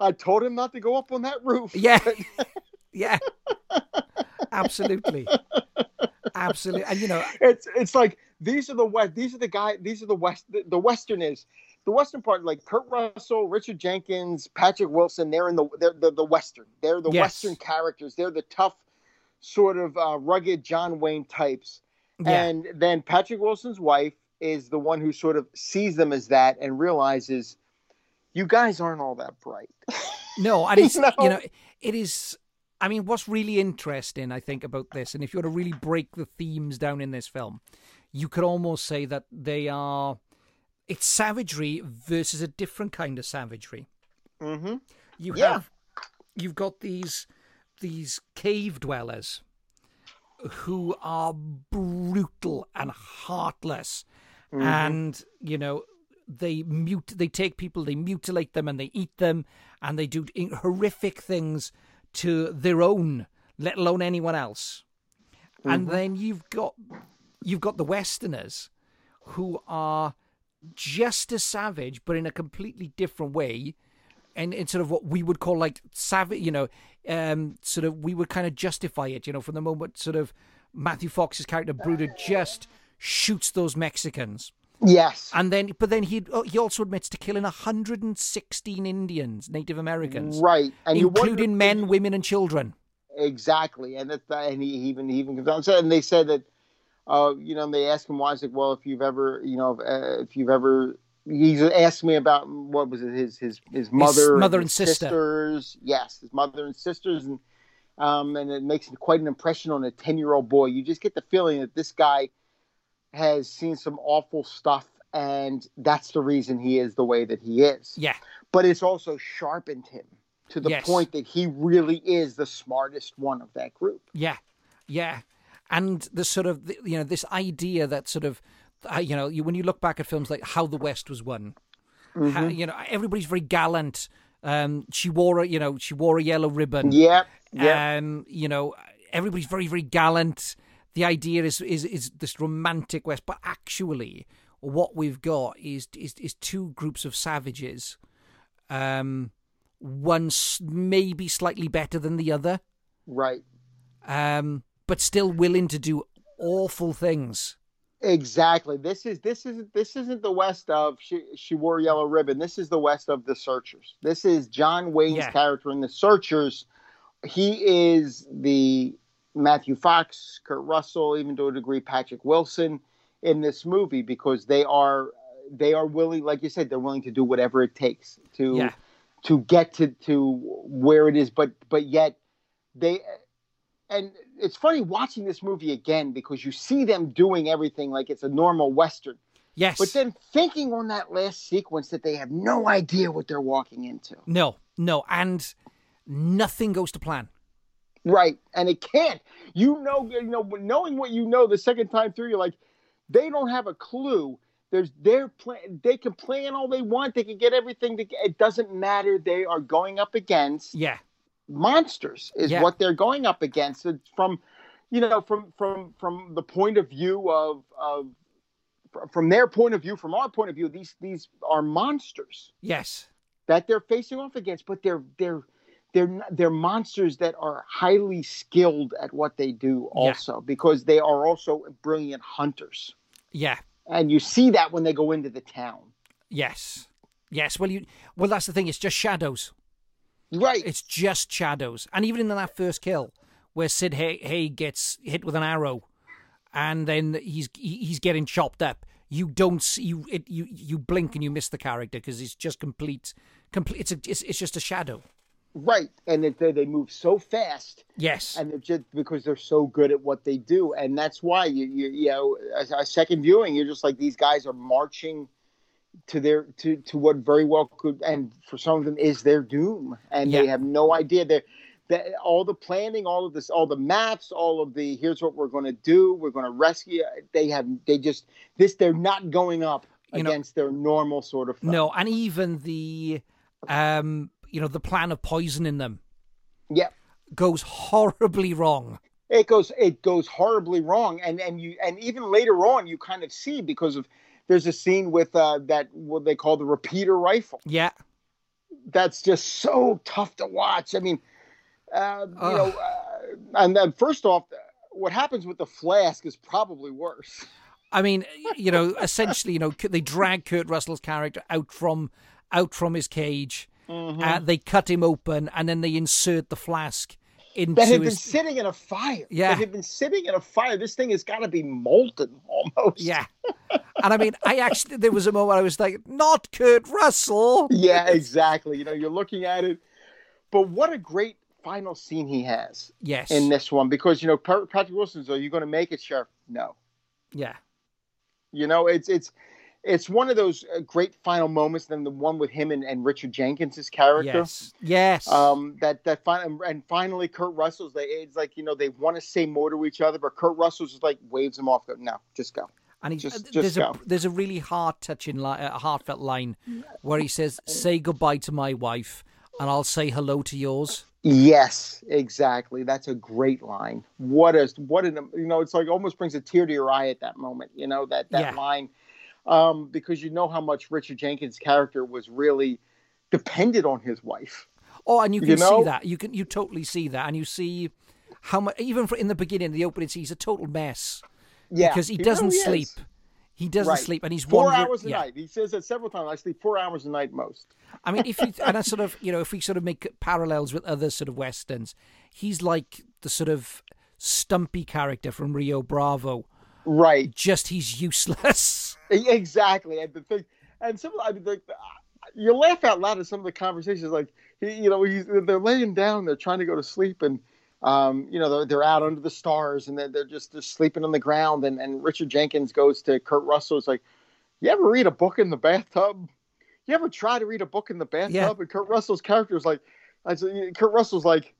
I told him not to go up on that roof.
yeah, [laughs] yeah, absolutely, absolutely, and you know,
it's it's like these are the west. These are the guy. These are the west. The, the western is the western part. Like Kurt Russell, Richard Jenkins, Patrick Wilson. They're in the they're the, the western. They're the
Yes.
western characters. They're the tough, sort of uh, rugged John Wayne types.
Yeah.
And then Patrick Wilson's wife is the one who sort of sees them as that and realizes you guys aren't all that bright. [laughs]
No, and [laughs] it's
You know?
you know it is. I mean, what's really interesting, I think, about this, and if you were to really break the themes down in this film, you could almost say that they are. It's savagery versus a different kind of savagery.
Mm-hmm.
You
Yeah.
have, you've got these these cave dwellers who are brutal and heartless,
Mhm.
and you know they mute they take people they mutilate them and they eat them and they do horrific things to their own let alone anyone else and
Mhm.
then you've got you've got the westerners who are just as savage but in a completely different way and it's sort of what we would call like savage you know um sort of we would kind of justify it you know from the moment sort of matthew fox's character Brooder just shoots those mexicans
Yes.
and then, but then he he also admits to killing 116 Indians, Native Americans,
Right, and wonder
including men, women, and children.
Exactly, and that, and he even he even comes out and they said that, uh, you know, and they asked him why. He's like, well, if you've ever, you know, uh, if you've ever, he's asked me about what was it, his his his mother,
mother
his
and sister.
sisters, yes, his mother and sisters, and um, and it makes quite an impression on a ten year old boy. You just get the feeling that this guy has seen some awful stuff, and that's the reason he is the way that he is.
Yeah,
but it's also sharpened him to the
Yes.
point that he really is the smartest one of that group.
yeah, yeah, and the sort of you know this idea that sort of uh, you know you, when you look back at films like How the West Was Won, how,
Mhm.
you know everybody's very gallant. Um, she wore a you know she wore a yellow ribbon.
Yep, yep.
Um, you know everybody's very very gallant. The idea is is is this romantic West, but actually what we've got is is is two groups of savages. Um, one maybe slightly better than the other.
Right.
Um, but still willing to do awful things.
Exactly. This is this isn't this isn't the West of she she wore a yellow ribbon. This is the West of the Searchers. This is John Wayne's
Yeah.
character in the Searchers. He is the Matthew Fox, Kurt Russell, even to a degree Patrick Wilson in this movie because they are they are willing, like you said, they're willing to do whatever it takes to
Yeah.
to get to to where it is. But but yet they and it's funny watching this movie again because you see them doing everything like it's a normal western
Yes.
but then thinking on that last sequence that they have no idea what they're walking into
no, no, and nothing goes to plan.
right and it can't you know you know knowing what you know the second time through you're like they don't have a clue there's their plan they can plan all they want they can get everything to, it doesn't matter they are going up against
Yeah.
Monsters is
Yeah.
what they're going up against It's from you know from from from the point of view of of from their point of view from our point of view these these are monsters
Yes.
that they're facing off against but they're they're they're they're monsters that are highly skilled at what they do
Yeah.
also because they are also brilliant hunters
Yeah.
and you see that when they go into the town
Yes. Yes. Well, you. Well, that's the thing. It's just shadows.
Right
It's just shadows. And even in that first kill, where Sid Haig, Haig gets hit with an arrow, and then he's he's getting chopped up. You don't see you it, you you blink and you miss the character because it's just complete complete. It's a, it's it's just a shadow.
right and they, they move so fast
Yes.
and they're just because they're so good at what they do, and that's why you you, you know a, a second viewing, you're just like these guys are marching to their to to what very well could, and for some of them is their doom, and they have no idea. They're that all the planning, all of this, all the maps, all of the here's what we're going to do. We're going to rescue. They have they just this they're not going up
You know-
against their normal sort of.
No, and even the um you know the plan of poisoning them
Yeah.
goes horribly wrong.
it goes it goes horribly wrong and and you and even later on you kind of see because of there's a scene with uh that what they call the repeater rifle
Yeah.
that's just so tough to watch i mean uh you
Ugh.
know uh, and then first off what happens with the flask is probably worse
I mean, you know, essentially, you know, they drag Kurt Russell's character out from out from his cage.
Mm-hmm.
Uh, they cut him open, and then they insert the flask into
that had been
his
sitting in a fire.
Yeah.
that had been sitting in a fire. This thing has got to be molten almost.
yeah. And I mean, I actually there was a moment I was like, not Kurt Russell.
yeah, [laughs] exactly. You know, you're looking at it, but what a great final scene he has
Yes.
in this one because you know Patrick Wilson's. Are you going to make it, Sheriff? No.
yeah.
You know, it's it's it's one of those uh, great final moments. Then the one with him and, and Richard Jenkins's character.
Yes. Yes.
Um, that that fin- and finally Kurt Russell's. They it's like you know they want to say more to each other, but Kurt Russell's just like waves him off. Go no, just go.
And he,
Just-
uh,
just
there's
go.
a there's a really heart touching, li- uh, heartfelt line where he says, "Say goodbye to my wife, and I'll say hello to yours."
Yes, exactly. That's a great line. What a what an you know it's like almost brings a tear to your eye at that moment. You know that that
Yeah.
line um, because you know how much Richard Jenkins' character was really dependent on his wife.
Oh, and you can
You know?
see that. You can you totally see that, and you see how much even for in the beginning, the opening, he's a total mess
Yeah,
because he, doesn't
really
sleep.
is.
He doesn't
Right.
sleep, and he's
four
wandering-
hours a
yeah.
night. He says that several times. I sleep four hours a night most.
I mean, if you [laughs] and I sort of you know if we sort of make parallels with other sort of westerns, he's like the sort of stumpy character from Rio Bravo.
Right.
Just he's useless. [laughs]
Exactly, and the thing, and some, I mean, like, you laugh out loud at some of the conversations. Like, he, you know, he's, they're laying down, they're trying to go to sleep, and um, you know, they're, they're out under the stars, and they're, they're just they're sleeping on the ground. And, and Richard Jenkins goes to Kurt Russell. It's like, you ever read a book in the bathtub? You ever try to read a book in the bathtub?
Yeah.
And Kurt Russell's character is like, I said, Kurt Russell's like.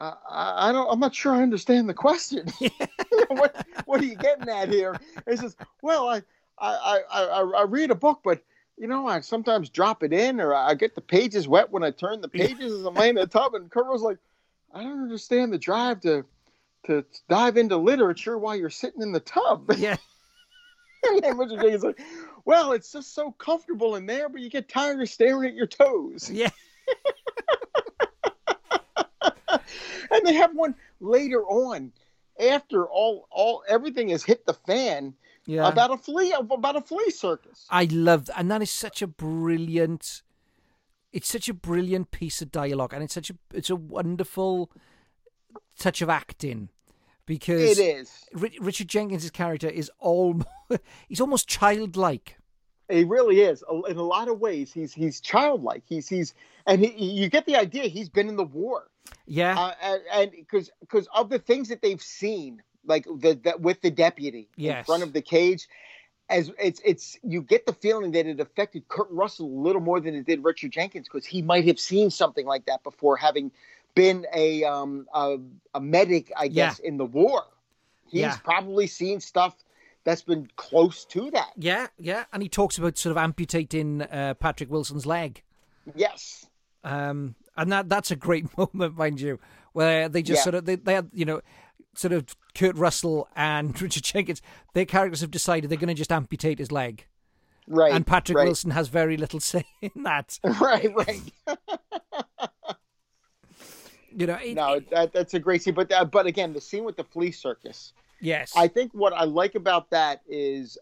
I, I I don't. I'm not sure I understand the question. [laughs] [laughs] what What are you getting at here? He says, "Well, I I, I, I, I read a book, but you know, I sometimes drop it in, or I get the pages wet when I turn the pages as I'm laying in the tub." And Kurt was like, "I don't understand the drive to to dive into literature while you're sitting in the tub." [laughs]
Yeah.
and Richard Jenkins like, "Well, it's just so comfortable in there, but you get tired of staring at your toes."
Yeah. [laughs]
and they have one later on after all all everything has hit the fan
Yeah.
about a flea about a flea circus
I love, and that is such a brilliant. It's such a brilliant piece of dialogue, and it's such a it's a wonderful touch of acting because
it is
Ri- Richard Jenkins' character is all [laughs] he's almost childlike.
it really is in a lot of ways he's he's childlike he's he's and he, you get the idea he's been in the war
Yeah,
uh, and because because of the things that they've seen like the, the with the deputy in front of the cage as it's it's you get the feeling that it affected Kurt Russell a little more than it did Richard Jenkins because he might have seen something like that before having been a um a, a medic I guess in the war he's
Yeah.
probably seen stuff that's been close to that
yeah, yeah, and he talks about sort of amputating uh, Patrick Wilson's leg.
yes
Um, and that that's a great [laughs] moment, mind you, where they just
Yeah.
sort of they, they had you know sort of Kurt Russell and [laughs] Richard Jenkins, their characters have decided they're going to just amputate his leg,
right
and Patrick
right.
Wilson has very little say [laughs] in that. [laughs]
right right
You know, it-
no that, that's a great scene but uh, but again the scene with the flea circus
yes,
I think what I like about that is,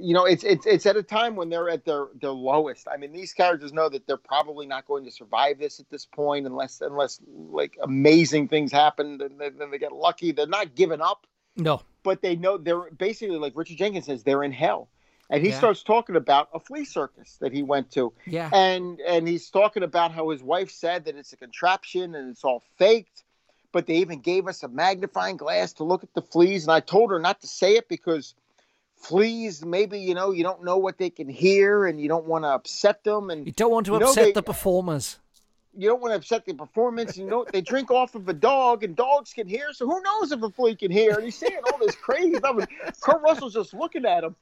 you know, it's it's it's at a time when they're at their their lowest. I mean, these characters know that they're probably not going to survive this at this point, unless unless like amazing things happen, and then then they get lucky. They're not giving up,
no,
but they know they're basically like Richard Jenkins says they're in hell, and he
Yeah.
starts talking about a flea circus that he went to,
yeah,
and and he's talking about how his wife said that it's a contraption and it's all faked but they even gave us a magnifying glass to look at the fleas and i told her not to say it because fleas maybe you know you don't know what they can hear and you don't want to upset them and
you don't want to upset
they-
the performers.
you don't want to upset the performance. You know they drink off of a dog and dogs can hear. So who knows if a flea can hear? And he's saying all this crazy stuff? And kurt russell's just looking at him.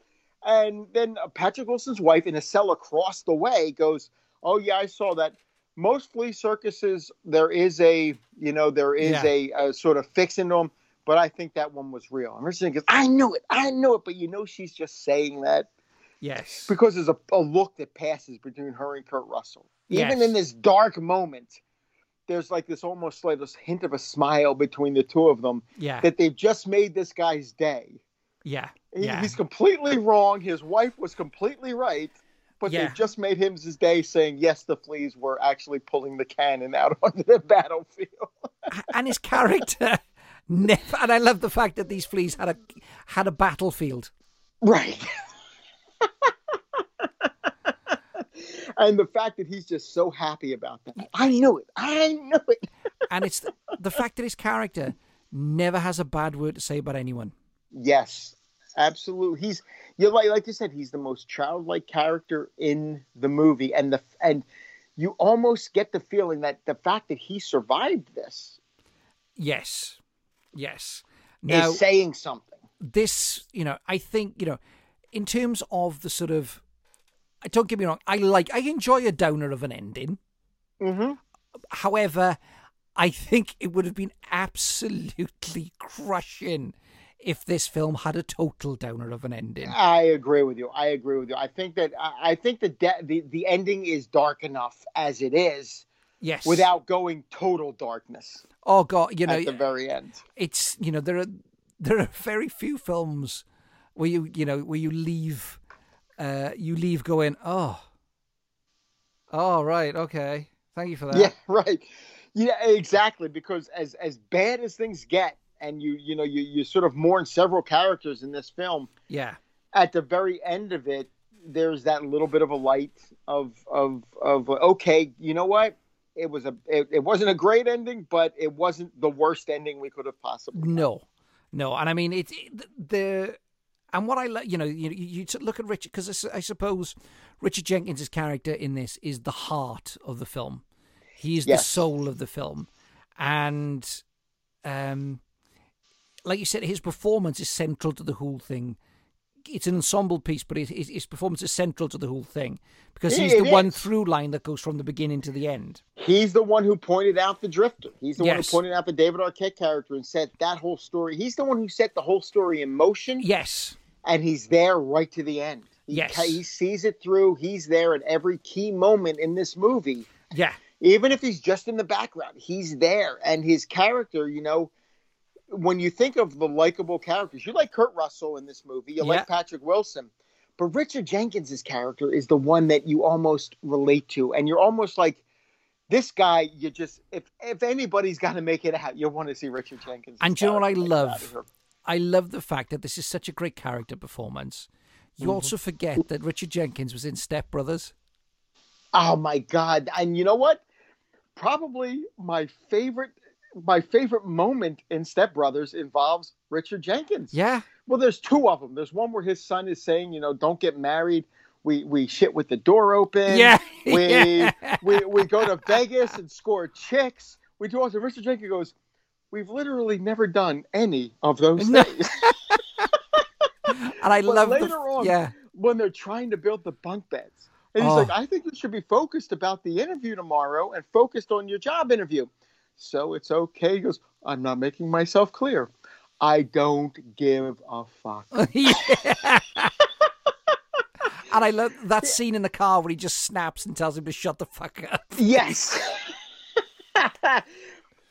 And then uh, patrick wilson's wife in a cell across the way goes oh yeah i saw that. Most flea circuses there is a you know there is
Yeah.
a, a sort of fixing them but i think that one was real and richard goes i knew it i knew it but you know she's just saying that
Yes,
because there's a, a look that passes between her and Kurt Russell. Even
Yes.
in this dark moment, there's like this almost like this hint of a smile between the two of them
yeah,
that they've just made this guy's day.
yeah,
He-
yeah.
He's completely wrong. His wife was completely right. but
Yeah.
they've just made him his day saying yes, the fleas were actually pulling the cannon out [laughs] onto the battlefield.
and his character never. And I love the fact that these fleas had a had a battlefield.
Right. [laughs] and the fact that he's just so happy about that. I know it. I know it. [laughs]
and it's the, the fact that his character never has a bad word to say about anyone.
Yes, absolutely. He's you like like you said, he's the most childlike character in the movie, and the and you almost get the feeling that the fact that he survived this
Yes, yes. Now,
is saying something.
this, you know, I think, you know, in terms of the sort of, don't get me wrong, I like, I enjoy a downer of an ending.
Mm-hmm.
However, I think it would have been absolutely [laughs] crushing if this film had a total downer of an ending.
I agree with you. I agree with you. I think that I think the de- the the ending is dark enough as it is
Yes.
without going total darkness
Oh God, you know,
at the very end.
it's you know there are there are very few films where you you know where you leave uh you leave going oh oh right okay thank you for that
Yeah, [laughs] right. Yeah, exactly. Because as as bad as things get, and you you know you you sort of mourn several characters in this film.
yeah
At the very end of it, there's that little bit of a light of of of okay, you know what? It was a it, it wasn't a great ending, but it wasn't the worst ending we could have possibly.
no no and I mean it's it, the and what I like you know you you, you look at Richard because I, suppose Richard Jenkins' character in this is the heart of the film he is the soul of the film and um like you said, his performance is central to the whole thing. It's an ensemble piece, but his, his his performance is central to the whole thing because he's
It
the one through line that goes from the beginning to the end.
He's the one who pointed out the drifter. He's the one who pointed out the David Arquette character and said that whole story. He's the one who set the whole story in motion.
Yes,
and he's there right to the end. He,
Yes.
he sees it through. He's there at every key moment in this movie,
yeah,
even if he's just in the background. He's there, and his character, you know, when you think of the likable characters, you like Kurt Russell in this movie, you
Yeah.
like Patrick Wilson, but Richard Jenkins' character is the one that you almost relate to, and you're almost like. This guy, you just if if anybody's got to make it out, you want to see Richard Jenkins.
and do you know what I
character make it out of
love? I love the fact that this is such a great character performance. You
Mhm.
also forget that Richard Jenkins was in Step Brothers.
Oh my god! And you know what? Probably my favorite, my favorite moment in Step Brothers involves Richard Jenkins.
Yeah,
Well, there's two of them. There's one where his son is saying, you know, don't get married. We we shit with the door open.
Yeah, [laughs]
We
yeah.
we we go to Vegas and score chicks. We do all. So Richard Jenkins goes. We've literally never done any of those
No.
things. [laughs]
and I
But
love
later
the
on,
yeah.
when they're trying to build the bunk beds. And he's
Oh.
like, I think you should be focused about the interview tomorrow and focused on your job interview. So it's okay. He goes, I'm not making myself clear. I don't give a fuck. [laughs]
And I love that scene in the car where he just snaps and tells him to shut the fuck up.
yes. [laughs] [laughs]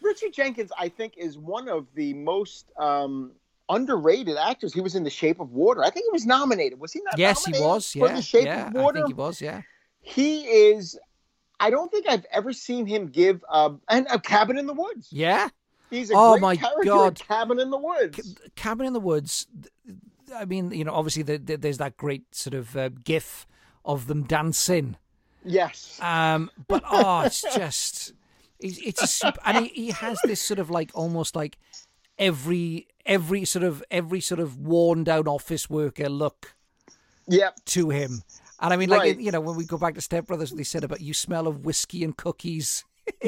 Richard Jenkins, I think, is one of the most um, underrated actors. He was in The Shape of Water. I think he was nominated. Was he not?
Yes, he was.
for
Yeah,
The Shape
yeah.
of
I think he was. Yeah.
He is. I don't think I've ever seen him give um, and a cabin in the woods.
Yeah.
He's a
Oh,
great
my
character in
God.
Cabin in the Woods.
Cabin in the Woods. I mean, you know, obviously the, the, there's that great sort of uh, gif of them dancing.
Yes.
Um, but oh, it's just it's, it's a super, and he, he has this sort of like almost like every every sort of every sort of worn down office worker look
Yep.
to him. And I mean, like
Right.
you know, when we go back to Step Brothers, they said about you smell of whiskey and cookies. [laughs]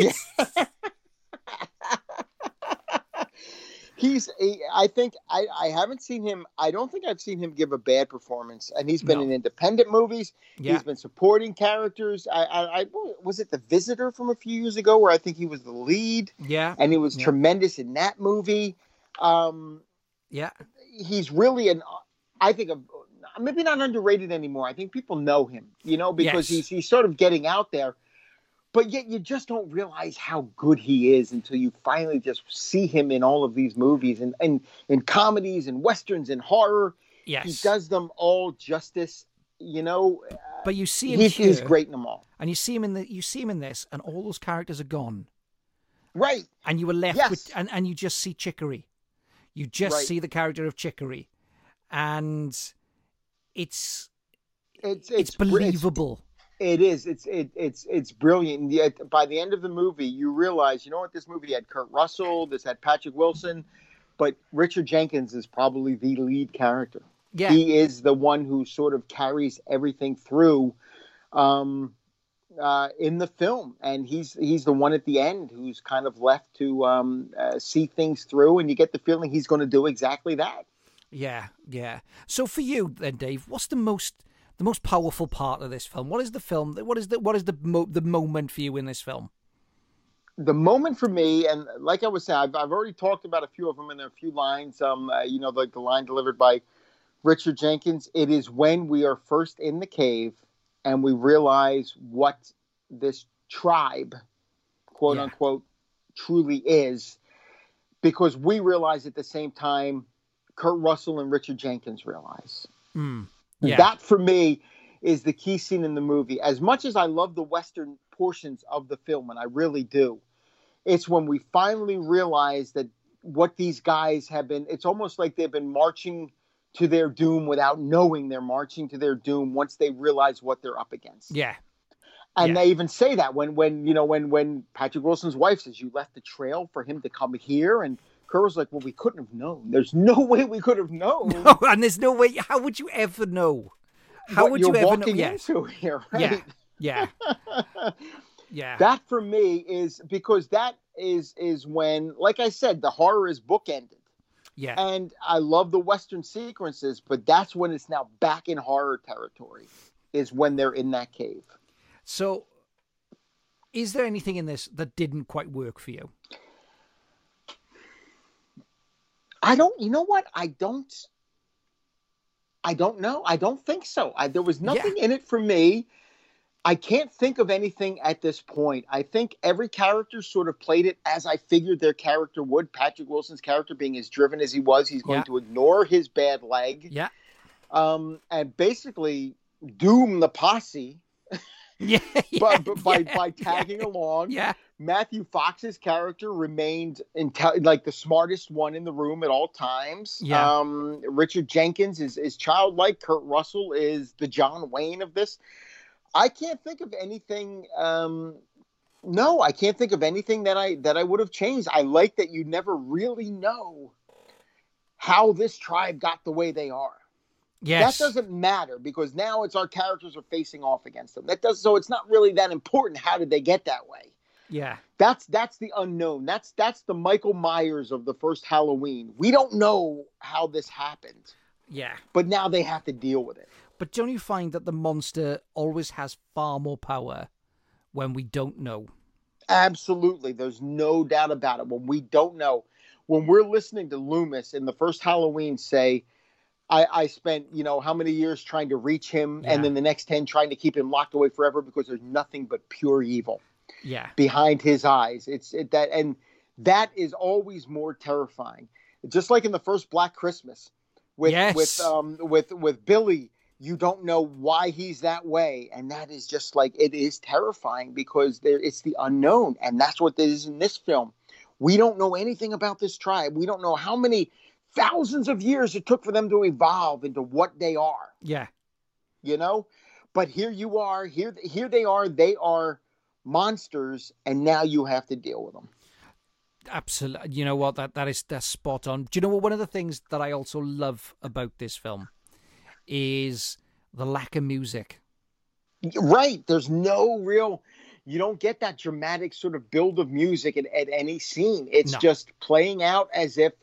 He's a, I think I, I haven't seen him I don't think I've seen him give a bad performance and he's been
No.
in independent movies
Yeah.
he's been supporting characters I, I I was it the visitor from a few years ago where I think he was the lead
Yeah,
and he was
Yeah.
tremendous in that movie um
yeah,
he's really an I think a, maybe not underrated anymore. I think people know him, you know, because
Yes.
he's he's sort of getting out there. But yet you just don't realize how good he is until you finally just see him in all of these movies and and in comedies and westerns and horror.
yes.
He does them all justice. You know,
but you see him
he's,
here,
he's great in them all.
and you see him in the you see him in this, and all those characters are gone,
Right.
and you were left
Yes.
with, and, and you just see Chicory, you just
Right.
see the character of Chicory, and it's
It's
it's
it's br- it's-
believable.
It is. It's it, it's it's brilliant. And yet, by the end of the movie, you realize, you know what? This movie had Kurt Russell. This had Patrick Wilson, but Richard Jenkins is probably the lead character.
Yeah.
He is the one who sort of carries everything through, um, uh, in the film, and he's he's the one at the end who's kind of left to um, uh, see things through, and you get the feeling he's going to do exactly that.
Yeah, yeah. So for you then, Dave, what's the most the most powerful part of this film? What is the film? What is the what is the mo- the moment for you in this film?
the moment for me, and like I was saying, I've, I've already talked about a few of them in a few lines. Um, uh, you know, like the line delivered by Richard Jenkins. It is when we are first in the cave and we realize what this tribe, quote
Yeah.
unquote, truly is, because we realize at the same time, Kurt Russell and Richard Jenkins realize.
Mm. Yeah.
That for me is the key scene in the movie. As much as I love the Western portions of the film, and I really do, it's when we finally realize that what these guys have been, it's almost like they've been marching to their doom without knowing they're marching to their doom once they realize what they're up against.
yeah.
And
Yeah.
they even say that when, when you know, when when Patrick Wilson's wife says you left the trail for him to come here, and Kurt was like, "Well, we couldn't have known. There's no [laughs] way we could have known." [laughs]
Oh, and there's no way. How would you ever know? How
what
would you ever know? Yeah.
into [laughs] here, right?
Yeah. Yeah. yeah.
That for me is because that is is when, like I said, the horror is bookended,
yeah.
and I love the western sequences, but that's when it's now back in horror territory, is when they're in that cave.
So, is there anything in this that didn't quite work for you?
I don't. You know what? I don't. I don't know. I don't think so. I, there was nothing in it for me. I can't think of anything at this point. I think every character sort of played it as I figured their character would. Patrick Wilson's character being as driven as he was, he's going
Yeah.
to ignore his bad leg
Yeah.
um, and basically doom the posse [laughs]
Yeah. [laughs]
but, but by,
yeah,
by tagging along.
Yeah.
Matthew Fox's character remained intel- like the smartest one in the room at all times.
Yeah.
Um, Richard Jenkins is, is childlike. Kurt Russell is the John Wayne of this. I can't think of anything. Um, no, I can't think of anything that I that I would have changed. I like that you never really know how this tribe got the way they are.
Yes.
That doesn't matter because now it's our characters are facing off against them. That does so it's not really that important. How did they get that way?
Yeah.
That's that's the unknown. That's that's the Michael Myers of the first Halloween. We don't know how this happened,
Yeah.
but now they have to deal with it.
But don't you find that the monster always has far more power when we don't know?
Absolutely. There's no doubt about it. When we don't know, when we're listening to Loomis in the first Halloween say, I, I spent, you know, how many years trying to reach him
Yeah.
and then the next 10 trying to keep him locked away forever because there's nothing but pure evil
Yeah.
behind his eyes. It's it, that, and that is always more terrifying. Just like in the first Black Christmas with,
Yes.
with, um, with, with Billy, you don't know why he's that way. And that is just like, it is terrifying because there it's the unknown. And that's what this is in this film. We don't know anything about this tribe. We don't know how many thousands of years it took for them to evolve into what they are
Yeah.
you know but here you are here here they are they are monsters and now you have to deal with them
Absolutely. You know what? That that is that's spot on. Do you know what? One of the things that I also love about this film is the lack of music.
right there's no real you don't get that dramatic sort of build of music at, at any scene it's
No.
just playing out as if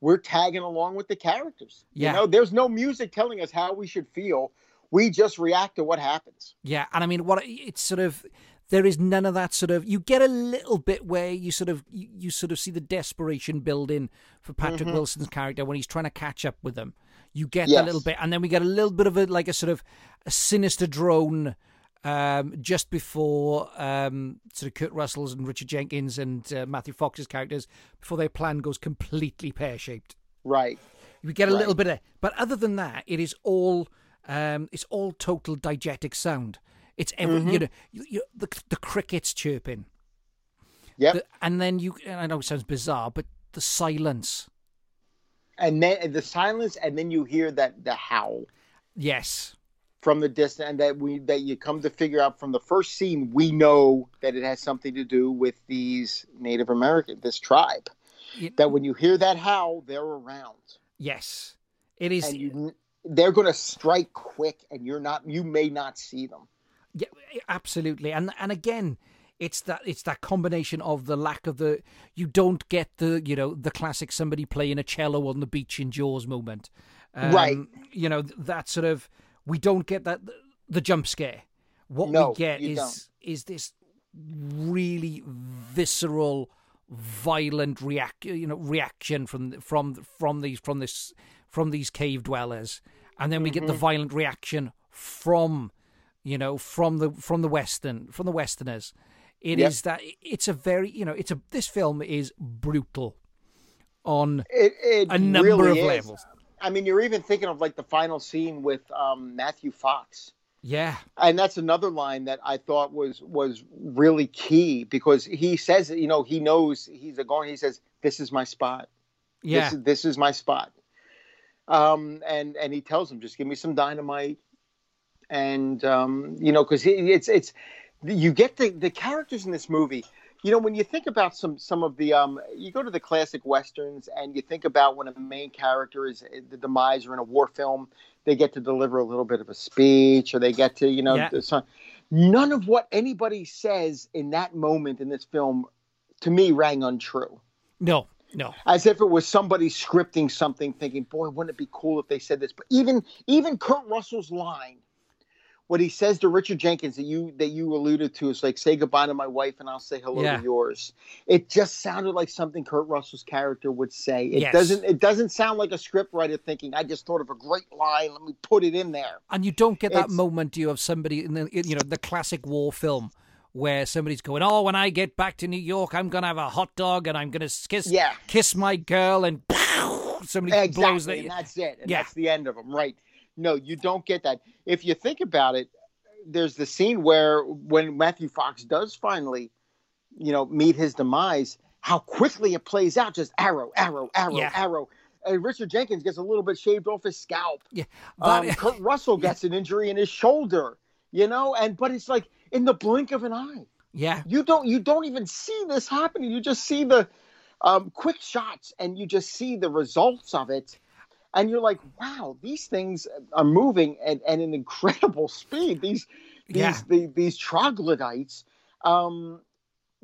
we're tagging along with the characters
Yeah.
you know there's no music telling us how we should feel we just react to what happens
Yeah, and I mean, what it's sort of there is none of that sort of. You get a little bit where you sort of you, you sort of see the desperation building for Patrick
Mhm.
Wilson's character when he's trying to catch up with them. You get
Yes.
that little bit, and then we get a little bit of a like a sort of a sinister drone um, just before um, sort of Kurt Russell's and Richard Jenkins and uh, Matthew Fox's characters before their plan goes completely pear shaped.
right
We get a
Right.
little bit of, but other than that, it is all Um, it's all total diegetic sound. It's every, you mm-hmm. know you, you, the the crickets chirping.
Yep.
The- and then you, and I know it sounds bizarre, but the silence.
and then the silence, and then you hear that the howl
Yes.
from the distance, and that we that you come to figure out from the first scene, we know that it has something to do with these Native American, this tribe.
Yeah.
That when you hear that howl, they're around,
Yes. It is.
and you they're going to strike quick, and you're not, you may not see them.
Yeah, absolutely. And and again, it's that it's that combination of the lack of the you don't get the you know the classic somebody playing a cello on the beach in Jaws moment, um,
Right.
You know that sort of we don't get that the jump scare. What
No,
we get is
don't.
is this really visceral, violent react you know reaction from from from these from this from these cave dwellers, and then we get the
Mm-hmm.
violent reaction from you know from the from the western from the westerners. It is
Yep.
that it's a very you know it's a this film is brutal on
It, it
a number
really
of
is.
levels.
I mean, you're even thinking of like the final scene with um, Matthew Fox.
yeah.
And that's another line that I thought was was really key because he says you know he knows he's a going he says this is my spot.
Yeah.
this this is my spot. Um and and he tells him just give me some dynamite and um you know because it's it's you get the the characters in this movie you know when you think about some some of the um you go to the classic westerns and you think about when a main character is uh, the demise or in a war film they get to deliver a little bit of a speech or they get to you know
Yeah.
none of what anybody says in that moment in this film to me rang untrue.
No no.
As if it was somebody scripting something thinking boy wouldn't it be cool if they said this? But even even kurt russell's line what he says to richard jenkins that you that you alluded to is like say goodbye to my wife and i'll say hello
Yeah.
to yours it just sounded like something kurt russell's character would say it
Yes.
doesn't it doesn't sound like a script writer thinking i just thought of a great line let me put it in there
and you don't get that
It's-
moment do you of somebody in the you know the classic war film where somebody's going oh when i get back to new york i'm gonna have a hot dog and i'm gonna kiss
Yeah.
kiss my girl and [laughs] somebody
exactly
blows the
and that's it and
Yeah.
that's the end of them right no you don't get that. If you think about it there's the scene where when matthew fox does finally you know meet his demise how quickly it plays out. Just arrow arrow arrow
Yeah.
arrow. And richard jenkins gets a little bit shaved off his scalp.
Yeah
um, kurt russell [laughs] gets an injury in his shoulder you know? And but it's like in the blink of an eye.
Yeah.
You don't you don't even see this happening. You just see the um, quick shots and you just see the results of it and you're like wow these things are moving at, at an incredible speed. These these
Yeah.
the, these troglodytes um,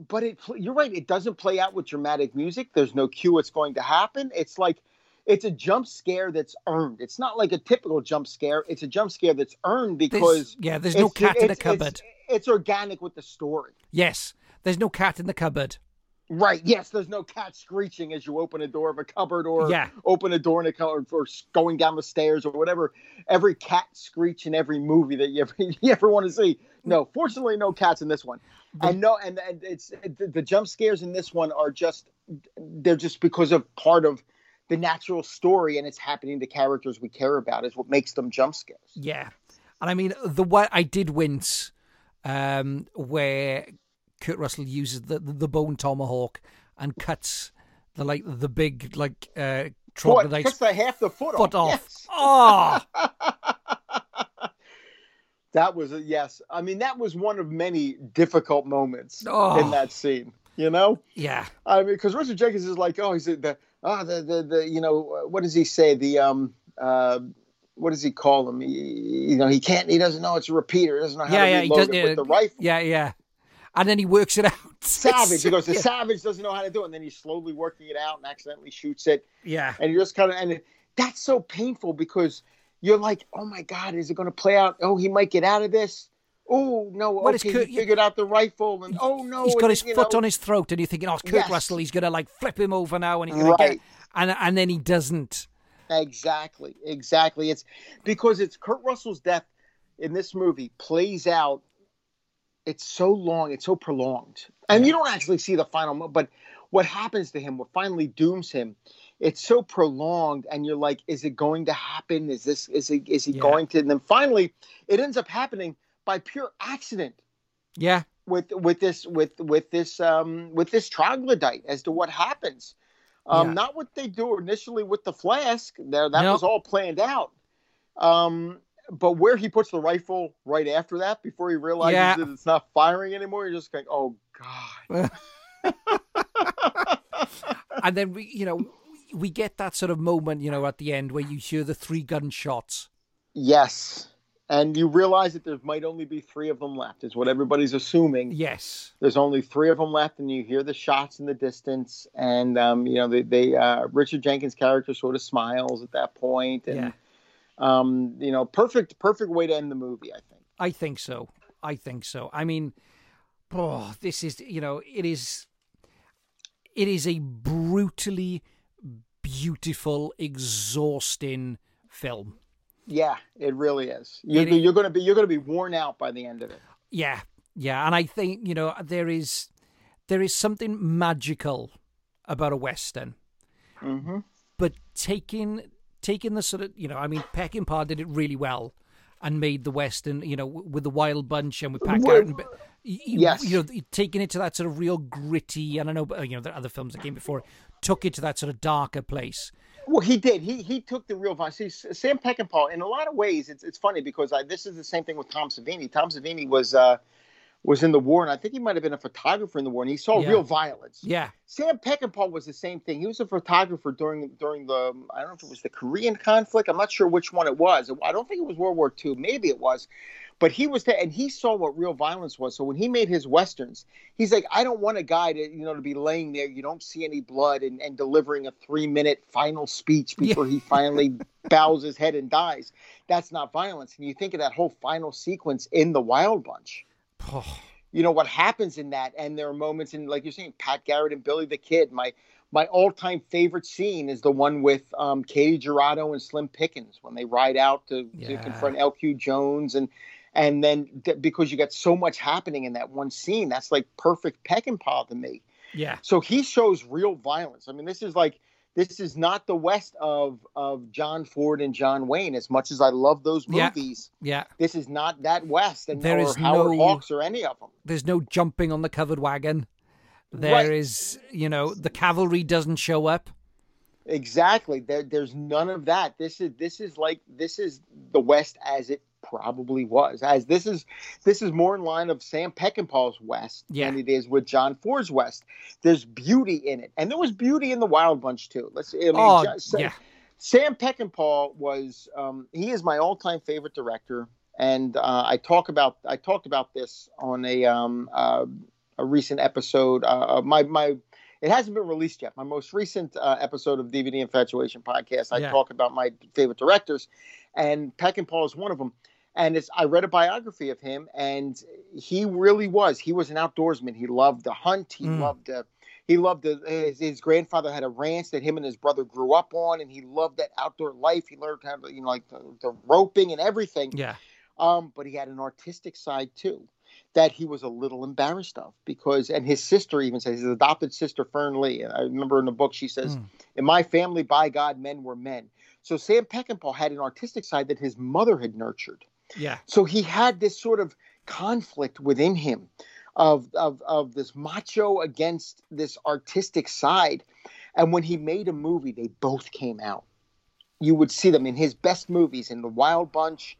but it you're right it doesn't play out with dramatic music. There's no cue what's going to happen. It's like it's a jump scare that's earned. It's not like a typical jump scare. It's a jump scare that's earned
There's-
because
yeah there's no
it's-
cat in the
it's-
cupboard.
it's, it's organic with the story.
Yes there's no cat in the cupboard
Right. Yes. There's no cat screeching as you open a door of a cupboard or
Yeah.
open a door in a cupboard or going down the stairs or whatever. Every cat screech in every movie that you ever, [laughs] you ever want to see. No, fortunately, no cats in this one. And no, and, and it's the, the jump scares in this one are just they're just because of part of the natural story and it's happening to characters we care about is what makes them jump scares.
Yeah, and I mean the way I did wince, um, where Kurt Russell uses the the bone tomahawk and cuts the like the big like uh
What?
troglodytes
Cuts the half the foot,
foot off.
Yes.
Oh, [laughs]
That was a yes. I mean, that was one of many difficult moments
Oh.
in that scene. You know,
yeah,
I mean, because Richard Jenkins is like, oh, he's the ah the the the you know what does he say the um uh what does he call him? He, you know, he can't. He doesn't know it's a repeater. He doesn't know how
yeah,
to
yeah.
Reload it
yeah,
with the rifle.
yeah, yeah, and then he works it out. [laughs]
Savage. He goes, the
yeah.
savage doesn't know how to do it, and then he's slowly working it out and accidentally shoots it.
yeah,
and you just kind of and it- that's so painful because you're like, oh my god, is it going to play out? Oh, he might get out of this. Oh no,
Well, it's
okay,
Kurt-
he figured out the rifle, and oh no,
he's got his foot
know,
on his throat, and you're thinking, oh, Kurt
Yes.
Russell. He's gonna like flip him over now, and he's gonna
Right.
get, and and then he doesn't.
Exactly, exactly. It's because it's Kurt Russell's death in this movie plays out. It's so long, it's so prolonged, and you don't actually see the final. mo- But what happens to him? What finally dooms him it's so prolonged and you're like is it going to happen is this is it is he
Yeah.
going to and then finally it ends up happening by pure accident
Yeah.
with with this with with this um with this troglodyte as to what happens um
Yeah.
not what they do initially with the flask there that was all planned out um but where he puts the rifle right after that before he realizes
Yeah.
that it's not firing anymore you're just going oh god [laughs] [laughs]
and then we, you know, we get that sort of moment, you know, at the end where you hear the three gunshots.
Yes. And you realize that there might only be three of them left, is what everybody's assuming.
Yes.
There's only three of them left, and you hear the shots in the distance. And, um, you know, they, they uh, Richard Jenkins' character sort of smiles at that point, And,
Yeah.
Um, you know, perfect, perfect way to end the movie, I think.
I think so. I think so. I mean, oh, this is you know, it is, it is a brutally beautiful, exhausting film.
Yeah, it really is. You're, you're going to be you're going to be worn out by the end of it.
Yeah, yeah, and I think you know there is there is something magical about a western,
Mm-hmm.
but taking taking the sort of you know, I mean, Peckinpah did it really well and made the western, you know, with the Wild Bunch and with Pat Garrett. And, y-
yes.
you know, taking it to that sort of real gritty. And I know, but, you know, there are other films that came before, took it to that sort of darker place.
Well, he did. He he took the real vibe. See, Sam Peckinpah, in a lot of ways, it's it's funny because I, this is the same thing with Tom Savini. Tom Savini was uh, was in the war, and I think he might have been a photographer in the war, and he saw
Yeah.
real violence.
Yeah,
Sam Peckinpah was the same thing. He was a photographer during during the um, I don't know if it was the Korean conflict. I'm not sure which one it was. I don't think it was World War II. Maybe it was. But he was there, and he saw what real violence was. So when he made his westerns, he's like, I don't want a guy to you know to be laying there. You don't see any blood and, and delivering a three minute final speech before he finally [laughs] bows his head and dies. That's not violence. And you think of that whole final sequence in the Wild Bunch [sighs] you know what happens in that and there are moments in like you're saying pat garrett and billy the kid. My my all-time favorite scene is the one with um, Katy Jurado and slim pickens when they ride out to, to
Yeah.
confront lq jones and and then th- because you got so much happening in that one scene that's like perfect peckinpah to me.
Yeah,
so he shows real violence. I mean this is like this is not the west of of john ford and john wayne as much as i love those movies
yeah. yeah.
this is not that west and
There is
howard
no-
hawks or any of them
There's no jumping on the covered wagon. There is,
Right.
you know, the cavalry doesn't show up.
Exactly. There, there's none of that. This is this is like this is the West as it probably was. As this is this is more in line of Sam Peckinpah's West
Yeah.
than it is with John Ford's West. There's beauty in it, and there was beauty in the Wild Bunch too. Let's. I mean,
Oh,
Sam,
yeah.
Sam Peckinpah was um, he is my all-time favorite director, and uh, I talk about I talked about this on a um, uh, a recent episode. Uh, of my my it hasn't been released yet. My most recent uh, episode of DVD Infatuation podcast, I
Yeah.
talk about my favorite directors, and Peckinpah is one of them. And it's I read a biography of him, and he really was. He was an outdoorsman. He loved to hunt. He
Mm.
loved to. He loved to, his, his grandfather had a ranch that him and his brother grew up on, and he loved that outdoor life. He learned how to, you know, like the, the roping and everything.
Yeah,
Um, but he had an artistic side too that he was a little embarrassed of because, and his sister even says, his adopted sister, Fern Lea, I remember in the book she says,
Mm.
In my family, by God, men were men. So Sam Peckinpah had an artistic side that his mother had nurtured.
yeah,
So he had this sort of conflict within him of, of, of this macho against this artistic side. And when he made a movie, they both came out. You would see them in his best movies, in The Wild Bunch,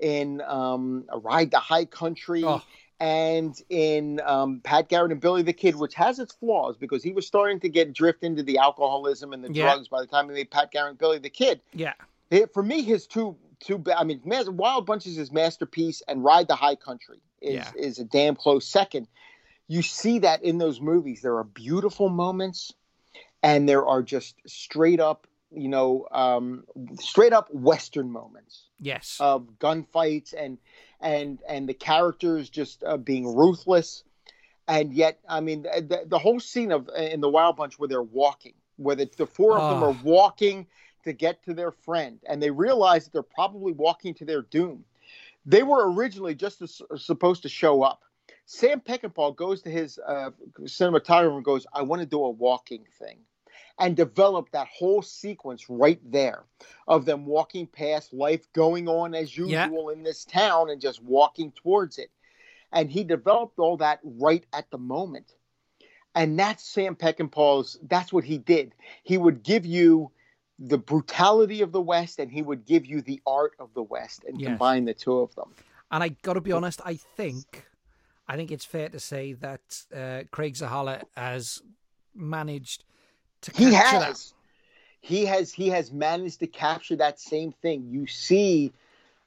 in um, A Ride to High Country,
Oh.
And in um, Pat Garrett and Billy the Kid, which has its flaws because he was starting to get drift into the alcoholism and the
Yeah.
drugs by the time he made Pat Garrett and Billy the Kid.
yeah,
He- for me, his two two I mean, Wild Bunch is his masterpiece, and Ride the High Country is
Yeah.
is a damn close second. You see that in those movies. There are beautiful moments, and there are just straight up, you know, um, straight up Western moments
yes,
of gunfights and and and the characters just uh, being ruthless. And yet i mean the, the whole scene of in the wild bunch where they're walking where the, the four of them
Oh.
are walking to get to their friend and they realize that they're probably walking to their doom. They were originally just as, supposed to show up. Sam peckinpah goes to his uh, cinematographer and goes i want to do a walking thing and developed that whole sequence right there of them walking past life going on as usual in this town and just walking towards it. And he developed all that right at the moment. And that's Sam Peckinpah's, that's what he did. He would give you the brutality of the West and he would give you the art of the West and
Yes.
combine the two of them.
And I got to be honest, I think, I think it's fair to say that uh, Craig Zahler has managed to
he has he has he has managed to capture that same thing you see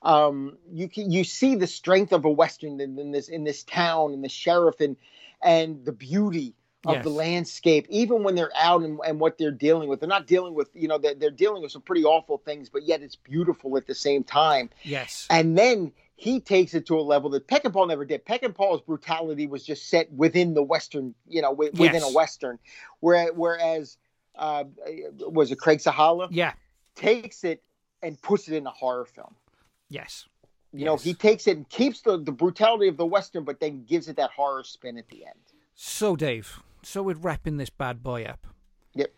um you can you see the strength of a western in, in this in this town and the sheriff and and the beauty of
Yes.
the landscape even when they're out and, and what they're dealing with they're not dealing with you know they're, they're dealing with some pretty awful things but yet it's beautiful at the same time.
Yes.
and then he takes it to a level that Peckinpah never did. Peckinpah's brutality was just set within the Western, you know, wi- within a Western. Where, whereas, uh, was it Craig Zahler?
Yeah.
Takes it and puts it in a horror film.
Yes.
You know, he takes it and keeps the, the brutality of the Western, but then gives it that horror spin at the end.
So, Dave, so we're wrapping this bad boy up.
Yep.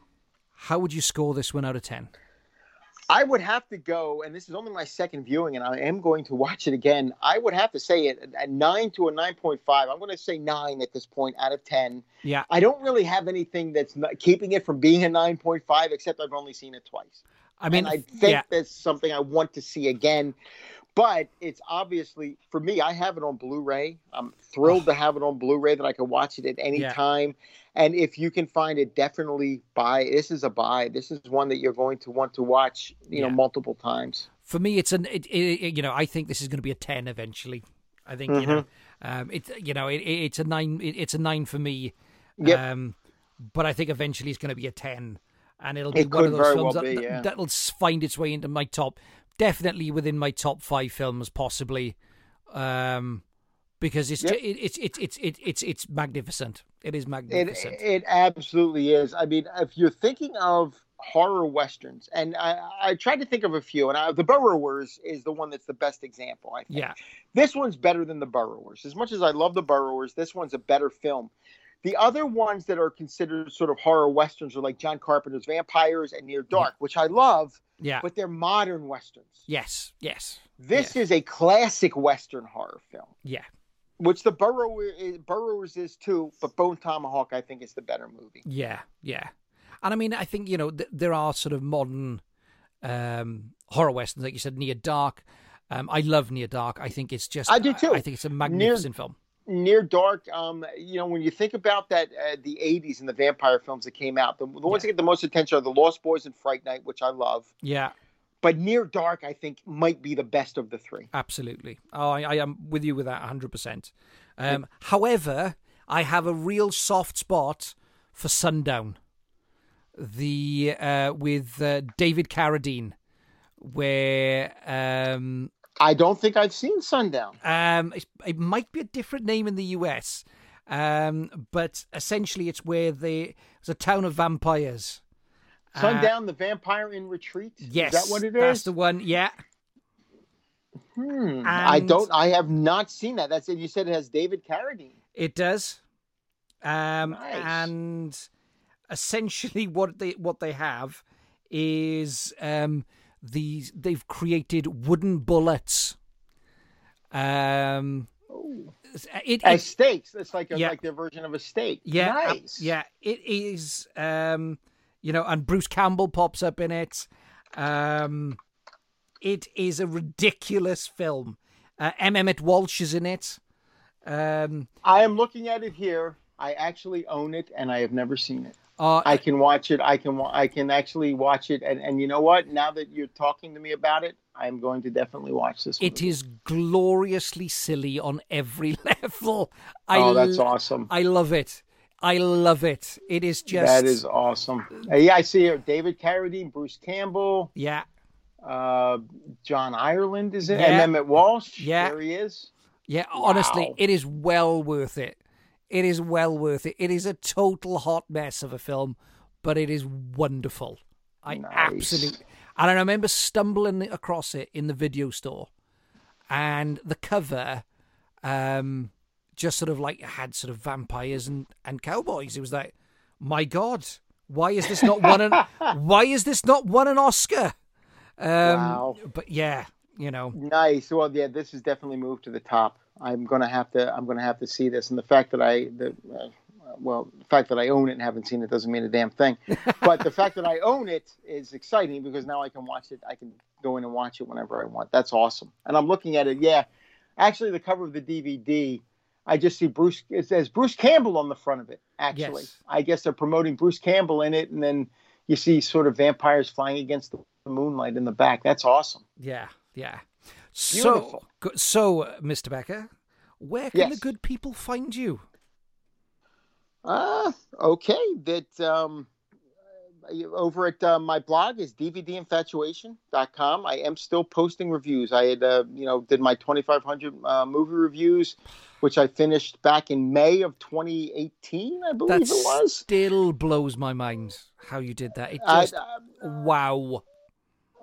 How would you score this one out of 10?
I would have to go, and this is only my second viewing, and I am going to watch it again. I would have to say it at nine to a nine point five. I'm going to say nine at this point out of ten.
Yeah.
I don't really have anything that's keeping it from being a nine point five, except I've only seen it twice.
I mean,
and I think
yeah.
that's something I want to see again. But it's obviously for me. I have it on Blu-ray. I'm thrilled to have it on Blu-ray that I can watch it at any
Yeah.
time. And if you can find it, definitely buy. This is a buy. This is one that you're going to want to watch. You know, multiple times.
For me, it's an, it, it, you know, I think this is going to be a 10 eventually. I think, you know,
Mm-hmm.
um, it, you know, it, it, it's a nine, it, it's a nine for me.
Yep.
Um, but I think eventually it's going to be a 10 and it'll be
It
one of those films
well
that,
be, yeah.
that'll find its way into my top, definitely within my top five films, possibly. Um, because it's,
Yep.
it, it's, it's, it's, it's, it's, it's magnificent. It is magnificent.
it absolutely is. I mean, if you're thinking of horror westerns, and I, I tried to think of a few, and I, the Burrowers is the one that's the best example. I think.
yeah.
This one's better than the Burrowers. As much as I love the Burrowers, this one's a better film. The other ones that are considered sort of horror westerns are like John Carpenter's Vampires and Near Dark, which I love,
Yeah.
but they're modern westerns.
yes. Yes.
This
yes.
is a classic western horror film,
Yeah.
Which the Burrower is, Burrowers is too, but Bone Tomahawk I think is the better movie.
Yeah, yeah. And I mean, I think, you know, th- there are sort of modern um, horror westerns, like you said, Near Dark. Um, I love Near Dark. I think it's just.
I do too.
I think it's a magnificent film.
Near Dark, um, you know, when you think about that, uh, the '80s and the vampire films that came out, the, the ones that get the most attention are the Lost Boys and Fright Night, which I love.
Yeah,
But Near Dark, I think, might be the best of the three.
absolutely. Oh, I, I am with you with that 100%. Um, However, I have a real soft spot for Sundown. The uh, with uh, David Carradine, where um,
I don't think I've seen Sundown.
Um, it, it might be a different name in the US, um, but essentially it's where they it's a town of vampires. Uh,
Sundown, the Vampire in Retreat.
yes,
is that what it is?
That's the one. Yeah,
Hmm. I don't. I have not seen that. That's it. You said it has David Carradine.
it does. Um,
Nice.
and essentially what they what they have is um these they've created wooden bullets. Um, it,
As
it
stakes. It's like a,
Yeah.
like their version of a stake.
Yeah, uh,
Nice.
yeah, it is. Um, you know, and Bruce Campbell pops up in it. Um, it is a ridiculous film. Uh, M. Emmett Walsh is in it. Um,
I am looking at it here. I actually own it, and I have never seen it.
uh,
I can watch it. I can. I can actually watch it. And and you know what? Now that you're talking to me about it, I'm going to definitely watch this.
it
movie.
is gloriously silly on every [laughs] level. I
Oh, that's awesome.
I love it. I love it. It is just
That is awesome. Uh, yeah, I see here. David Carradine, Bruce Campbell,
yeah,
uh, John Ireland is in,
Yeah.
and Emmett Walsh.
Yeah.
there he is.
Yeah, honestly,
Wow.
it is well worth it. It is well worth it. It is a total hot mess of a film, but it is wonderful. I
Nice.
absolutely. And I remember stumbling across it in the video store, and the cover, um, just sort of like had sort of vampires and and cowboys. It was like, my God, Why is this not one? An, [laughs] why is this not won an Oscar? Um,
Wow.
But yeah, you know,
Nice. Well, yeah, this has definitely moved to the top. I'm gonna have to. I'm gonna have to see this, and the fact that I, the, uh, well, the fact that I own it and haven't seen it doesn't mean a damn thing. [laughs] but the fact that I own it is exciting because now I can watch it. I can go in and watch it whenever I want. That's awesome. And I'm looking at it. Yeah, actually, the cover of the DVD, I just see Bruce. It says Bruce Campbell on the front of it. Actually,
Yes.
I guess they're promoting Bruce Campbell in it, and then you see sort of vampires flying against the moonlight in the back. That's awesome.
yeah, yeah.
Beautiful.
So, so, uh, Mr. Becker, where can the good people find you?
Uh, okay. That um, over at uh, my blog is dvdinfatuation.com. I am still posting reviews. I had, uh, you know, did my 2,500 uh, movie reviews, which I finished back in May of 2018, I believe
That
it was.
still blows my mind how you did that. It just wow.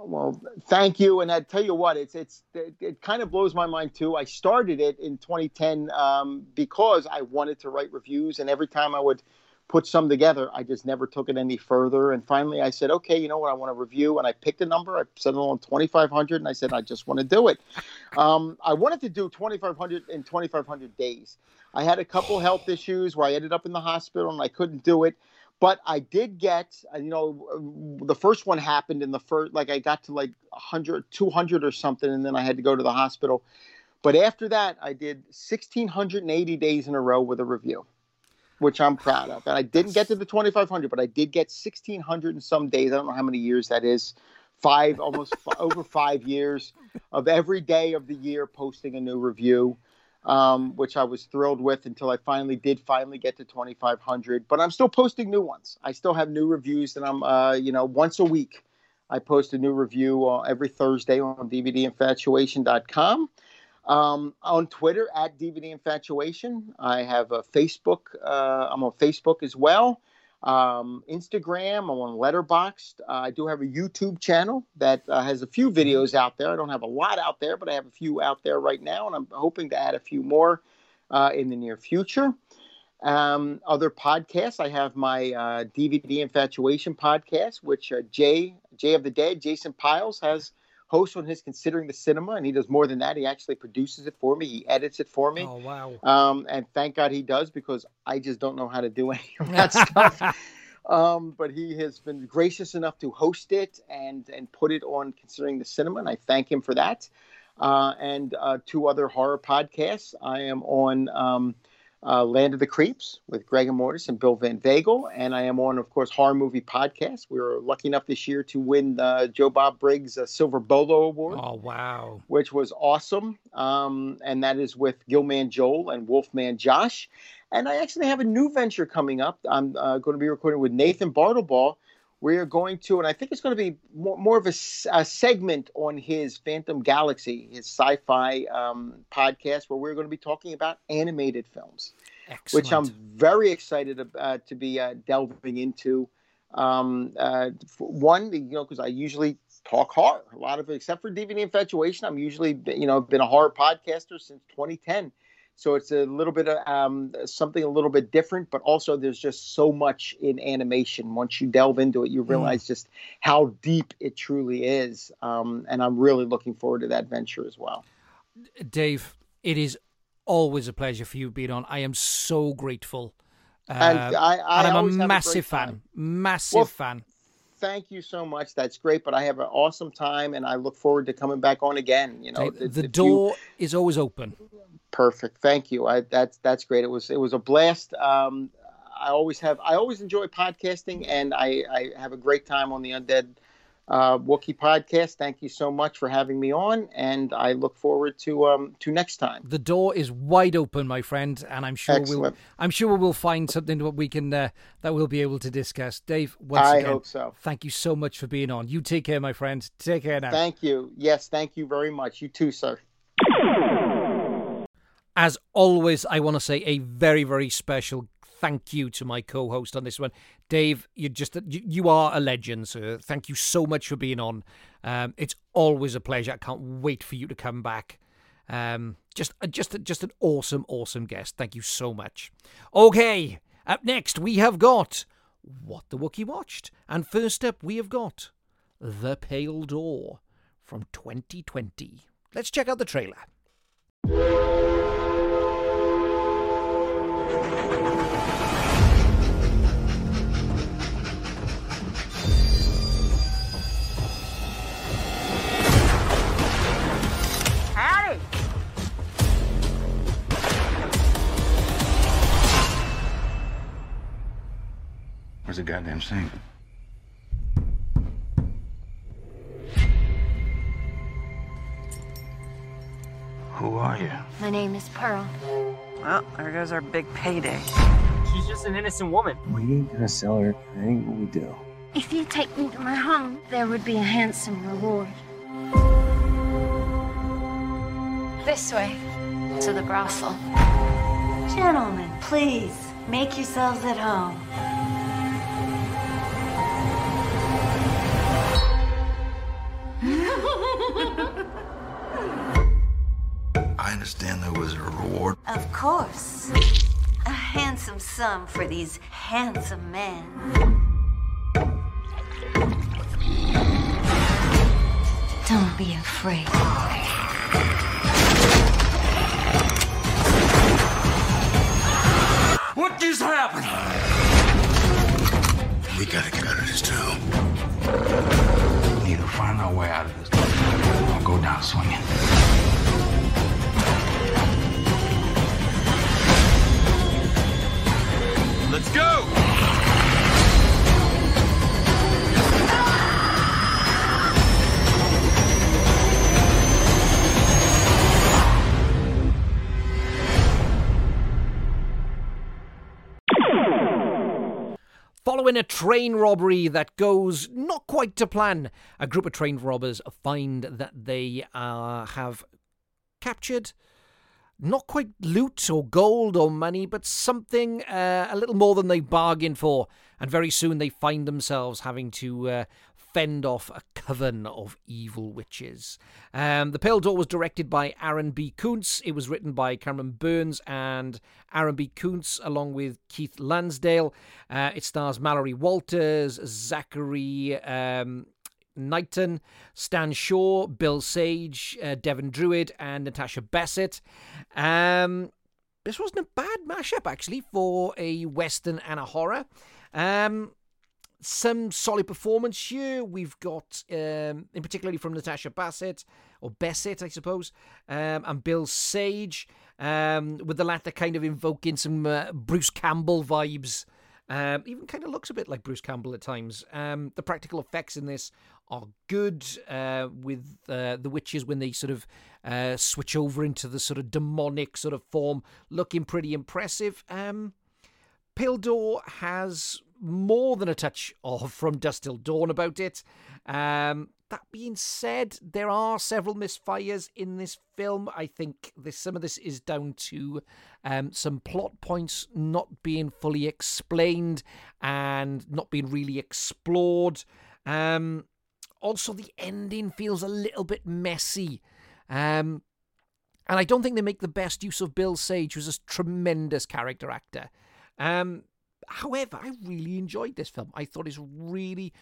Well, thank you. And I tell you what, it's it's it, it kind of blows my mind too. I started it in 2010 um, because I wanted to write reviews, and every time I would put some together, I just never took it any further. And finally, I said, okay, you know what, I want to review, and I picked a number. I set it on 2,500, and I said, I just want to do it. Um, I wanted to do 2,500 in 2,500 days. I had a couple health issues where I ended up in the hospital, and I couldn't do it. But I did get, you know, the first one happened in the first, like I got to like 100, 200 or something, and then I had to go to the hospital. But after that, I did 1,680 days in a row with a review, which I'm proud of. And I didn't get to the 2,500, but I did get 1,600 and some days. I don't know how many years that is. Five, almost f- [laughs] over five years of every day of the year posting a new review um, which I was thrilled with until I finally did finally get to 2,500. But I'm still posting new ones. I still have new reviews, and I'm, uh, you know, once a week I post a new review uh, every Thursday on DVDinfatuation.com. Um, on Twitter at DVD Infatuation. I have a Facebook. Uh, I'm on Facebook as well. Um, Instagram. I'm on Letterboxd. Uh, I do have a YouTube channel that uh, has a few videos out there. I don't have a lot out there, but I have a few out there right now, and I'm hoping to add a few more uh, in the near future. Um, other podcasts. I have my uh, DVD Infatuation podcast, which uh, Jay Jay of the Dead, Jason Pyles has hosts on his Considering the Cinema, and he does more than that. He actually produces it for me. He edits it for me.
Oh wow.
Um, and thank God he does because I just don't know how to do [laughs] any of that [laughs] stuff. Um, but he has been gracious enough to host it and and put it on considering the cinema, and I thank him for that. Uh, and uh, two other horror podcasts. I am on um, uh, Land of the Creeps with Greg and Mortis and Bill Van Vagel, and I am on, of course, Horror Movie Podcast. We were lucky enough this year to win uh, Joe Bob Briggs' uh, Silver Bolo Award
Oh wow.
which was awesome. Um, and that is with Gillman Joel and Wolfman Josh. And I actually have a new venture coming up. I'm uh, going to be recording with Nathan Bartleball. We are going to, and I think it's going to be more, more of a segment on his Phantom Galaxy, his sci fi um, podcast, where we're going to be talking about animated films
Excellent.
which I'm very excited uh, to be uh, delving into. Um, uh, one, you know, because I usually talk horror. A lot of it, except for DVD Infatuation, I'm usually, you know, been a horror podcaster since 2010. So it's a little bit of um, something a little bit different, but also there's just so much in animation. Once you delve into it, you realize just how deep it truly is. Um, and I'm really looking forward to that venture as well.
Dave, it is always a pleasure for you being on. I am so grateful.
And
Uh,
I- I
and I'm a
have a
massive fan. Massive
Well,
fan.
Thank you so much. That's great. But I have an awesome time, and I look forward to coming back on again. You know, if-
the
if you-
door is always open.
perfect. Thank you. I, that's that's great. It was it was a blast. Um, I always have. I always enjoy podcasting, and I, I have a great time on the Undead uh, Wookiee podcast. Thank you so much for having me on, and I look forward to um to next time.
The door is wide open, my friend, and I'm sure we'll I'm sure we'll find something that we can uh, that we'll be able to discuss. Dave, once
I
again,
hope so.
thank you so much for being on. You take care, my friend. Take care now.
Thank you. Yes, thank you very much. You too, sir.
As always, I want to say a very, very special thank you to my co-host on this one, Dave. You just you, are a legend, sir. Thank you so much for being on. Um, it's always a pleasure. I can't wait for you to come back. Um, just, uh, just, just an awesome, awesome guest. Thank you so much. Okay, up next we have got what the Wookiee watched. And first up, we have got The Pale Door from 2020. Let's check out the trailer.
Where's the goddamn sink? Who are you?
My name is Pearl.
Well, there goes our big payday.
She's just an innocent woman.
We ain't gonna sell her. That ain't what we do.
If you take me to my home, there would be a handsome reward. This way, to the brothel.
Gentlemen, please, make yourselves at home. Handsome sum for these handsome men. Don't be afraid.
What just happened? We gotta get out of this town.
We need to find our way out of this. Or go down swinging.
Let's go!
Following a train robbery that goes not quite to plan, a group of train robbers find that they uh, have captured not quite loot or gold or money, but something uh, a little more than they bargained for. And very soon they find themselves having to uh, fend off a coven of evil witches. Um, the Pale Door was directed by Aaron B. Koontz. It was written by Cameron Burns and Aaron B. Koontz, along with Keith Lansdale. Uh, it stars Mallory Walters, Zachary. Um, Knighton, Stan Shaw, Bill Sage, uh, Devin Druid, and Natasha Bassett. Um, this wasn't a bad mashup, actually, for a Western and a horror. Um, some solid performance here. We've got, um, in particularly from Natasha Bassett, or Bassett, I suppose, um, and Bill Sage, um, with the latter kind of invoking some uh, Bruce Campbell vibes. Um, even kind of looks a bit like Bruce Campbell at times. Um, the practical effects in this are good uh, with uh, the witches when they sort of uh, switch over into the sort of demonic sort of form, looking pretty impressive. Um, Pale Door has more than a touch of From Dusk Till Dawn about it. Um, that being said, there are several misfires in this film. I think this some of this is down to um, some plot points not being fully explained and not being really explored. Um, also, the ending feels a little bit messy. Um, and I don't think they make the best use of Bill Sage, who's a tremendous character actor. Um, however, I really enjoyed this film. I thought it's really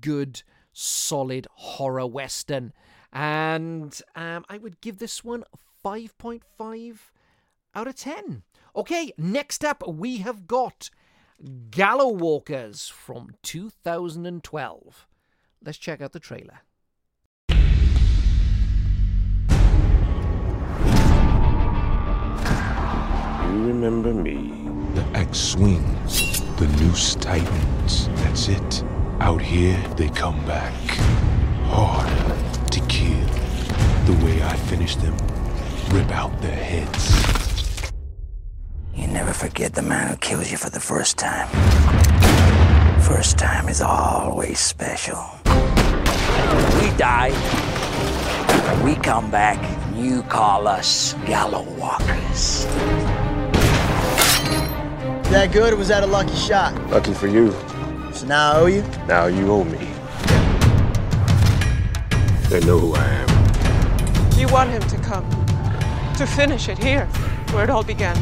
good, solid horror western. And um, I would give this one 5.5 out of 10. Okay, next up we have got Gallow Walkers from 2012. Let's check out the trailer.
You remember me. The X-Wing. The Noose Titans. That's it. Out here, they come back. Harder to kill. The way I finish them. Rip out their heads.
You never forget the man who kills you for the first time. First time is always special. We die. We come back. You call us Gallow Walkers.
That good or was that a lucky shot?
Lucky for you.
So now I owe you?
Now you owe me. They know who I am.
You want him to come. To finish it here, where it all began.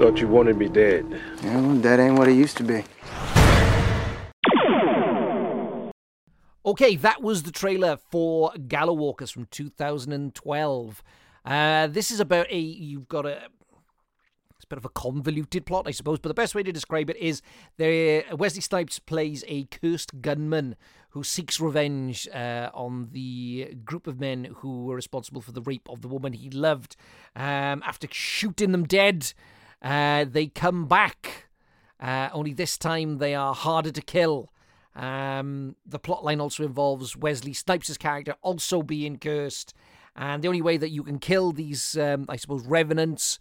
Thought you wanted me dead.
Yeah, well, that ain't what it used to be.
Okay, that was the trailer for Gala Gallowwalkers from 2012. Uh, this is about a you've got a it's a bit of a convoluted plot, I suppose, but the best way to describe it is there Wesley Snipes plays a cursed gunman who seeks revenge uh, on the group of men who were responsible for the rape of the woman he loved. Um, after shooting them dead, uh, they come back. Uh, only this time they are harder to kill. Um, the plotline also involves Wesley Snipes' character also being cursed, and the only way that you can kill these, um, I suppose, revenants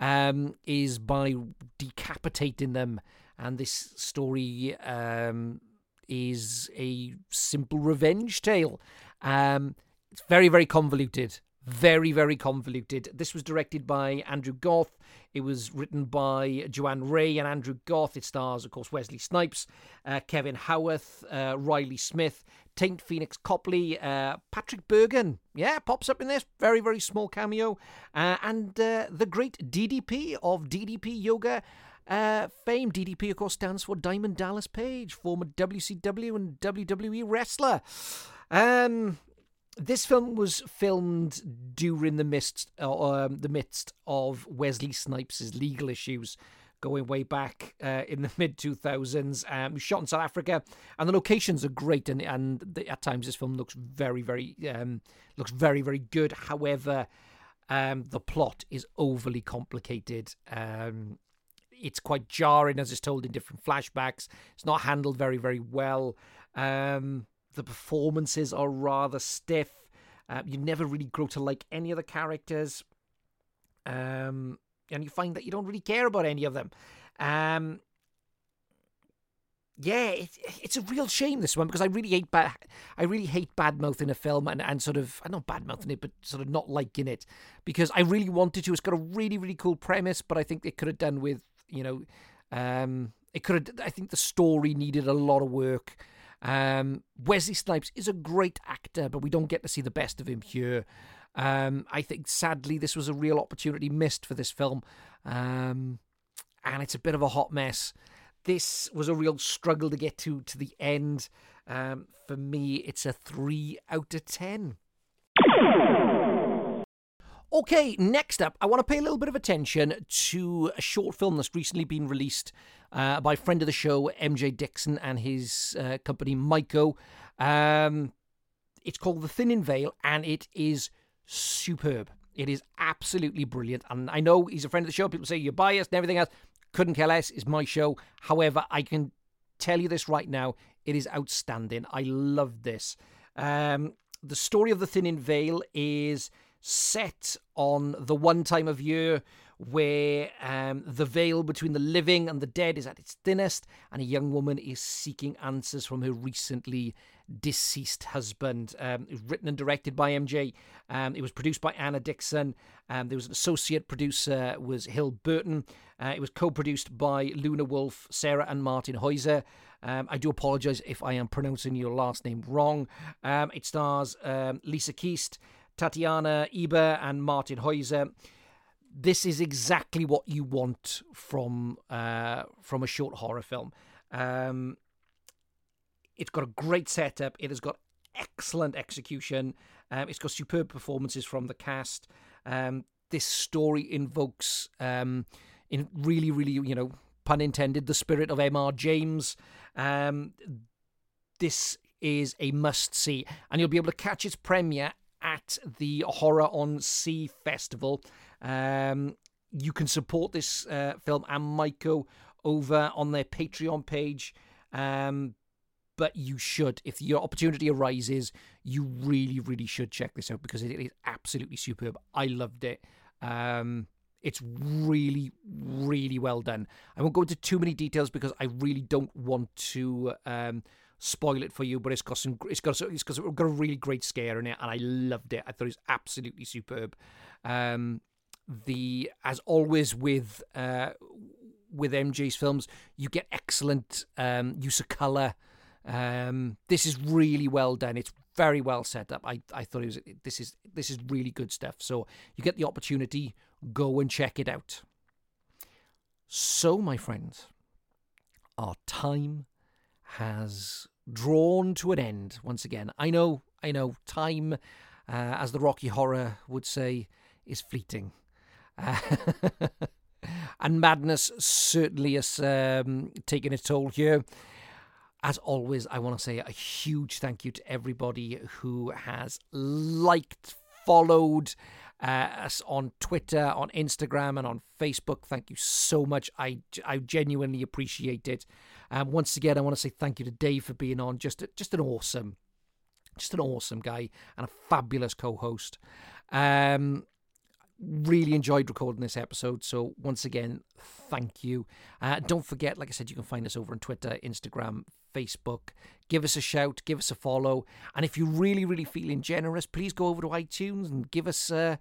um, is by decapitating them. And this story um, is a simple revenge tale. Um, it's very, very convoluted. Very, very convoluted. This was directed by Andrew Goth. It was written by Joanne Reay and Andrew Goth. It stars, of course, Wesley Snipes, uh, Kevin Howarth, uh, Riley Smith, Tanit Phoenix Copley, uh, Patrick Bergin. Yeah, pops up in this. Very, very small cameo. Uh, and uh, the great DDP of DDP Yoga uh, fame. DDP, of course, stands for Diamond Dallas Page, former WCW and WWE wrestler. Um, this film was filmed during the midst, uh, um, the midst of Wesley Snipes' legal issues, going way back uh, in the [laughs] mid two thousands. Um, shot in South Africa, and the locations are great, and and the, at times this film looks very, very um, looks very, very good. However, um, the plot is overly complicated. Um, it's quite jarring as it's told in different flashbacks. It's not handled very, very well. Um, the performances are rather stiff. Uh, you never really grow to like any of the characters. Um, and you find that you don't really care about any of them. Um, yeah, it, it's a real shame this one because I really hate bad. I really hate bad mouthing a film and, and sort of I not bad mouthing it, but sort of not liking it because I really wanted to. It's got a really really cool premise, but I think they could have done with you know, um, it could have. I think the story needed a lot of work. Um, Wesley Snipes is a great actor, but we don't get to see the best of him here. Um, I think sadly this was a real opportunity missed for this film, um, and it's a bit of a hot mess. This was a real struggle to get to to the end. Um, for me, it's a three out of ten. Okay, next up, I want to pay a little bit of attention to a short film that's recently been released uh, by friend of the show, MJ Dixon, and his uh, company, Mycho. Um, it's called The Thinning Veil, and it is superb. It is absolutely brilliant. And I know he's a friend of the show. People say you're biased and everything else. Couldn't care less. It's my show. However, I can tell you this right now. It is outstanding. I love this. Um, the story of The Thinning Veil is set on the one time of year where um, the veil between the living and the dead is at its thinnest, and a young woman is seeking answers from her recently deceased husband. Um, it was written and directed by MJ. Um, it was produced by Anna Dixon. Um, there was an associate producer was Hill Burton. Uh, it was co-produced by Luna Wolf, Sarah and Martin Heuser. Um, I do apologise if I am pronouncing your last name wrong. Um, it stars Lisa Keast, Tatiana Eber, and Martin Heuser. This is exactly what you want from uh, from a short horror film. Um, it's got a great setup. It has got excellent execution. Um, it's got superb performances from the cast. Um, this story invokes, um, in really, really, you know, pun intended, the spirit of M.R. James. Um, this is a must see, and you'll be able to catch its premiere at the Horror on Sea Festival. Um, you can support this uh, film and Mycho over on their Patreon page. Um, but you should, if your opportunity arises, you really, really should check this out because it is absolutely superb. I loved it. Um, it's really, really well done. I won't go into too many details because I really don't want to um, spoil it for you. But it's got some, it's got, it's got, it's got a really great scare in it, and I loved it. I thought it was absolutely superb. Um, the as always with uh, with MJ's films, you get excellent um, use of color. Um, this is really well done. It's very well set up. I, I thought it was this is this is really good stuff. So you get the opportunity, go and check it out. So, my friends, our time has drawn to an end once again. I know, I know, time, uh, as the Rocky Horror would say, is fleeting. Uh, [laughs] and madness certainly has um, taken its toll here. As always, I want to say a huge thank you to everybody who has liked, followed uh, us on Twitter, on Instagram, and on Facebook. Thank you so much. I, I genuinely appreciate it. Um, once again, I want to say thank you to Dave for being on. Just just an awesome, just an awesome guy and a fabulous co-host. Um, really enjoyed recording this episode. So once again, thank you. Uh, don't forget, like I said, you can find us over on Twitter, Instagram, Facebook. Give us a shout, give us a follow, and if you're really, really feeling generous, please go over to iTunes and give us uh,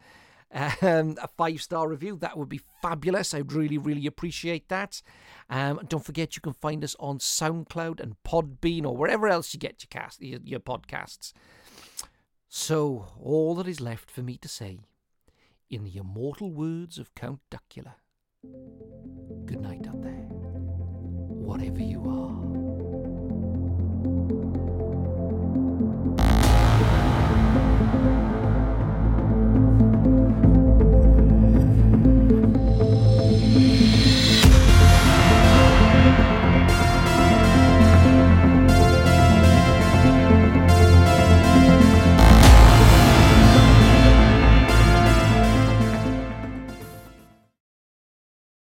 um, a five star review. That would be fabulous. I'd really, really appreciate that. Um, don't forget, you can find us on SoundCloud and Podbean or wherever else you get your cast, your, your podcasts. So all that is left for me to say, in the immortal words of Count Duckula, good night out there, whatever you are.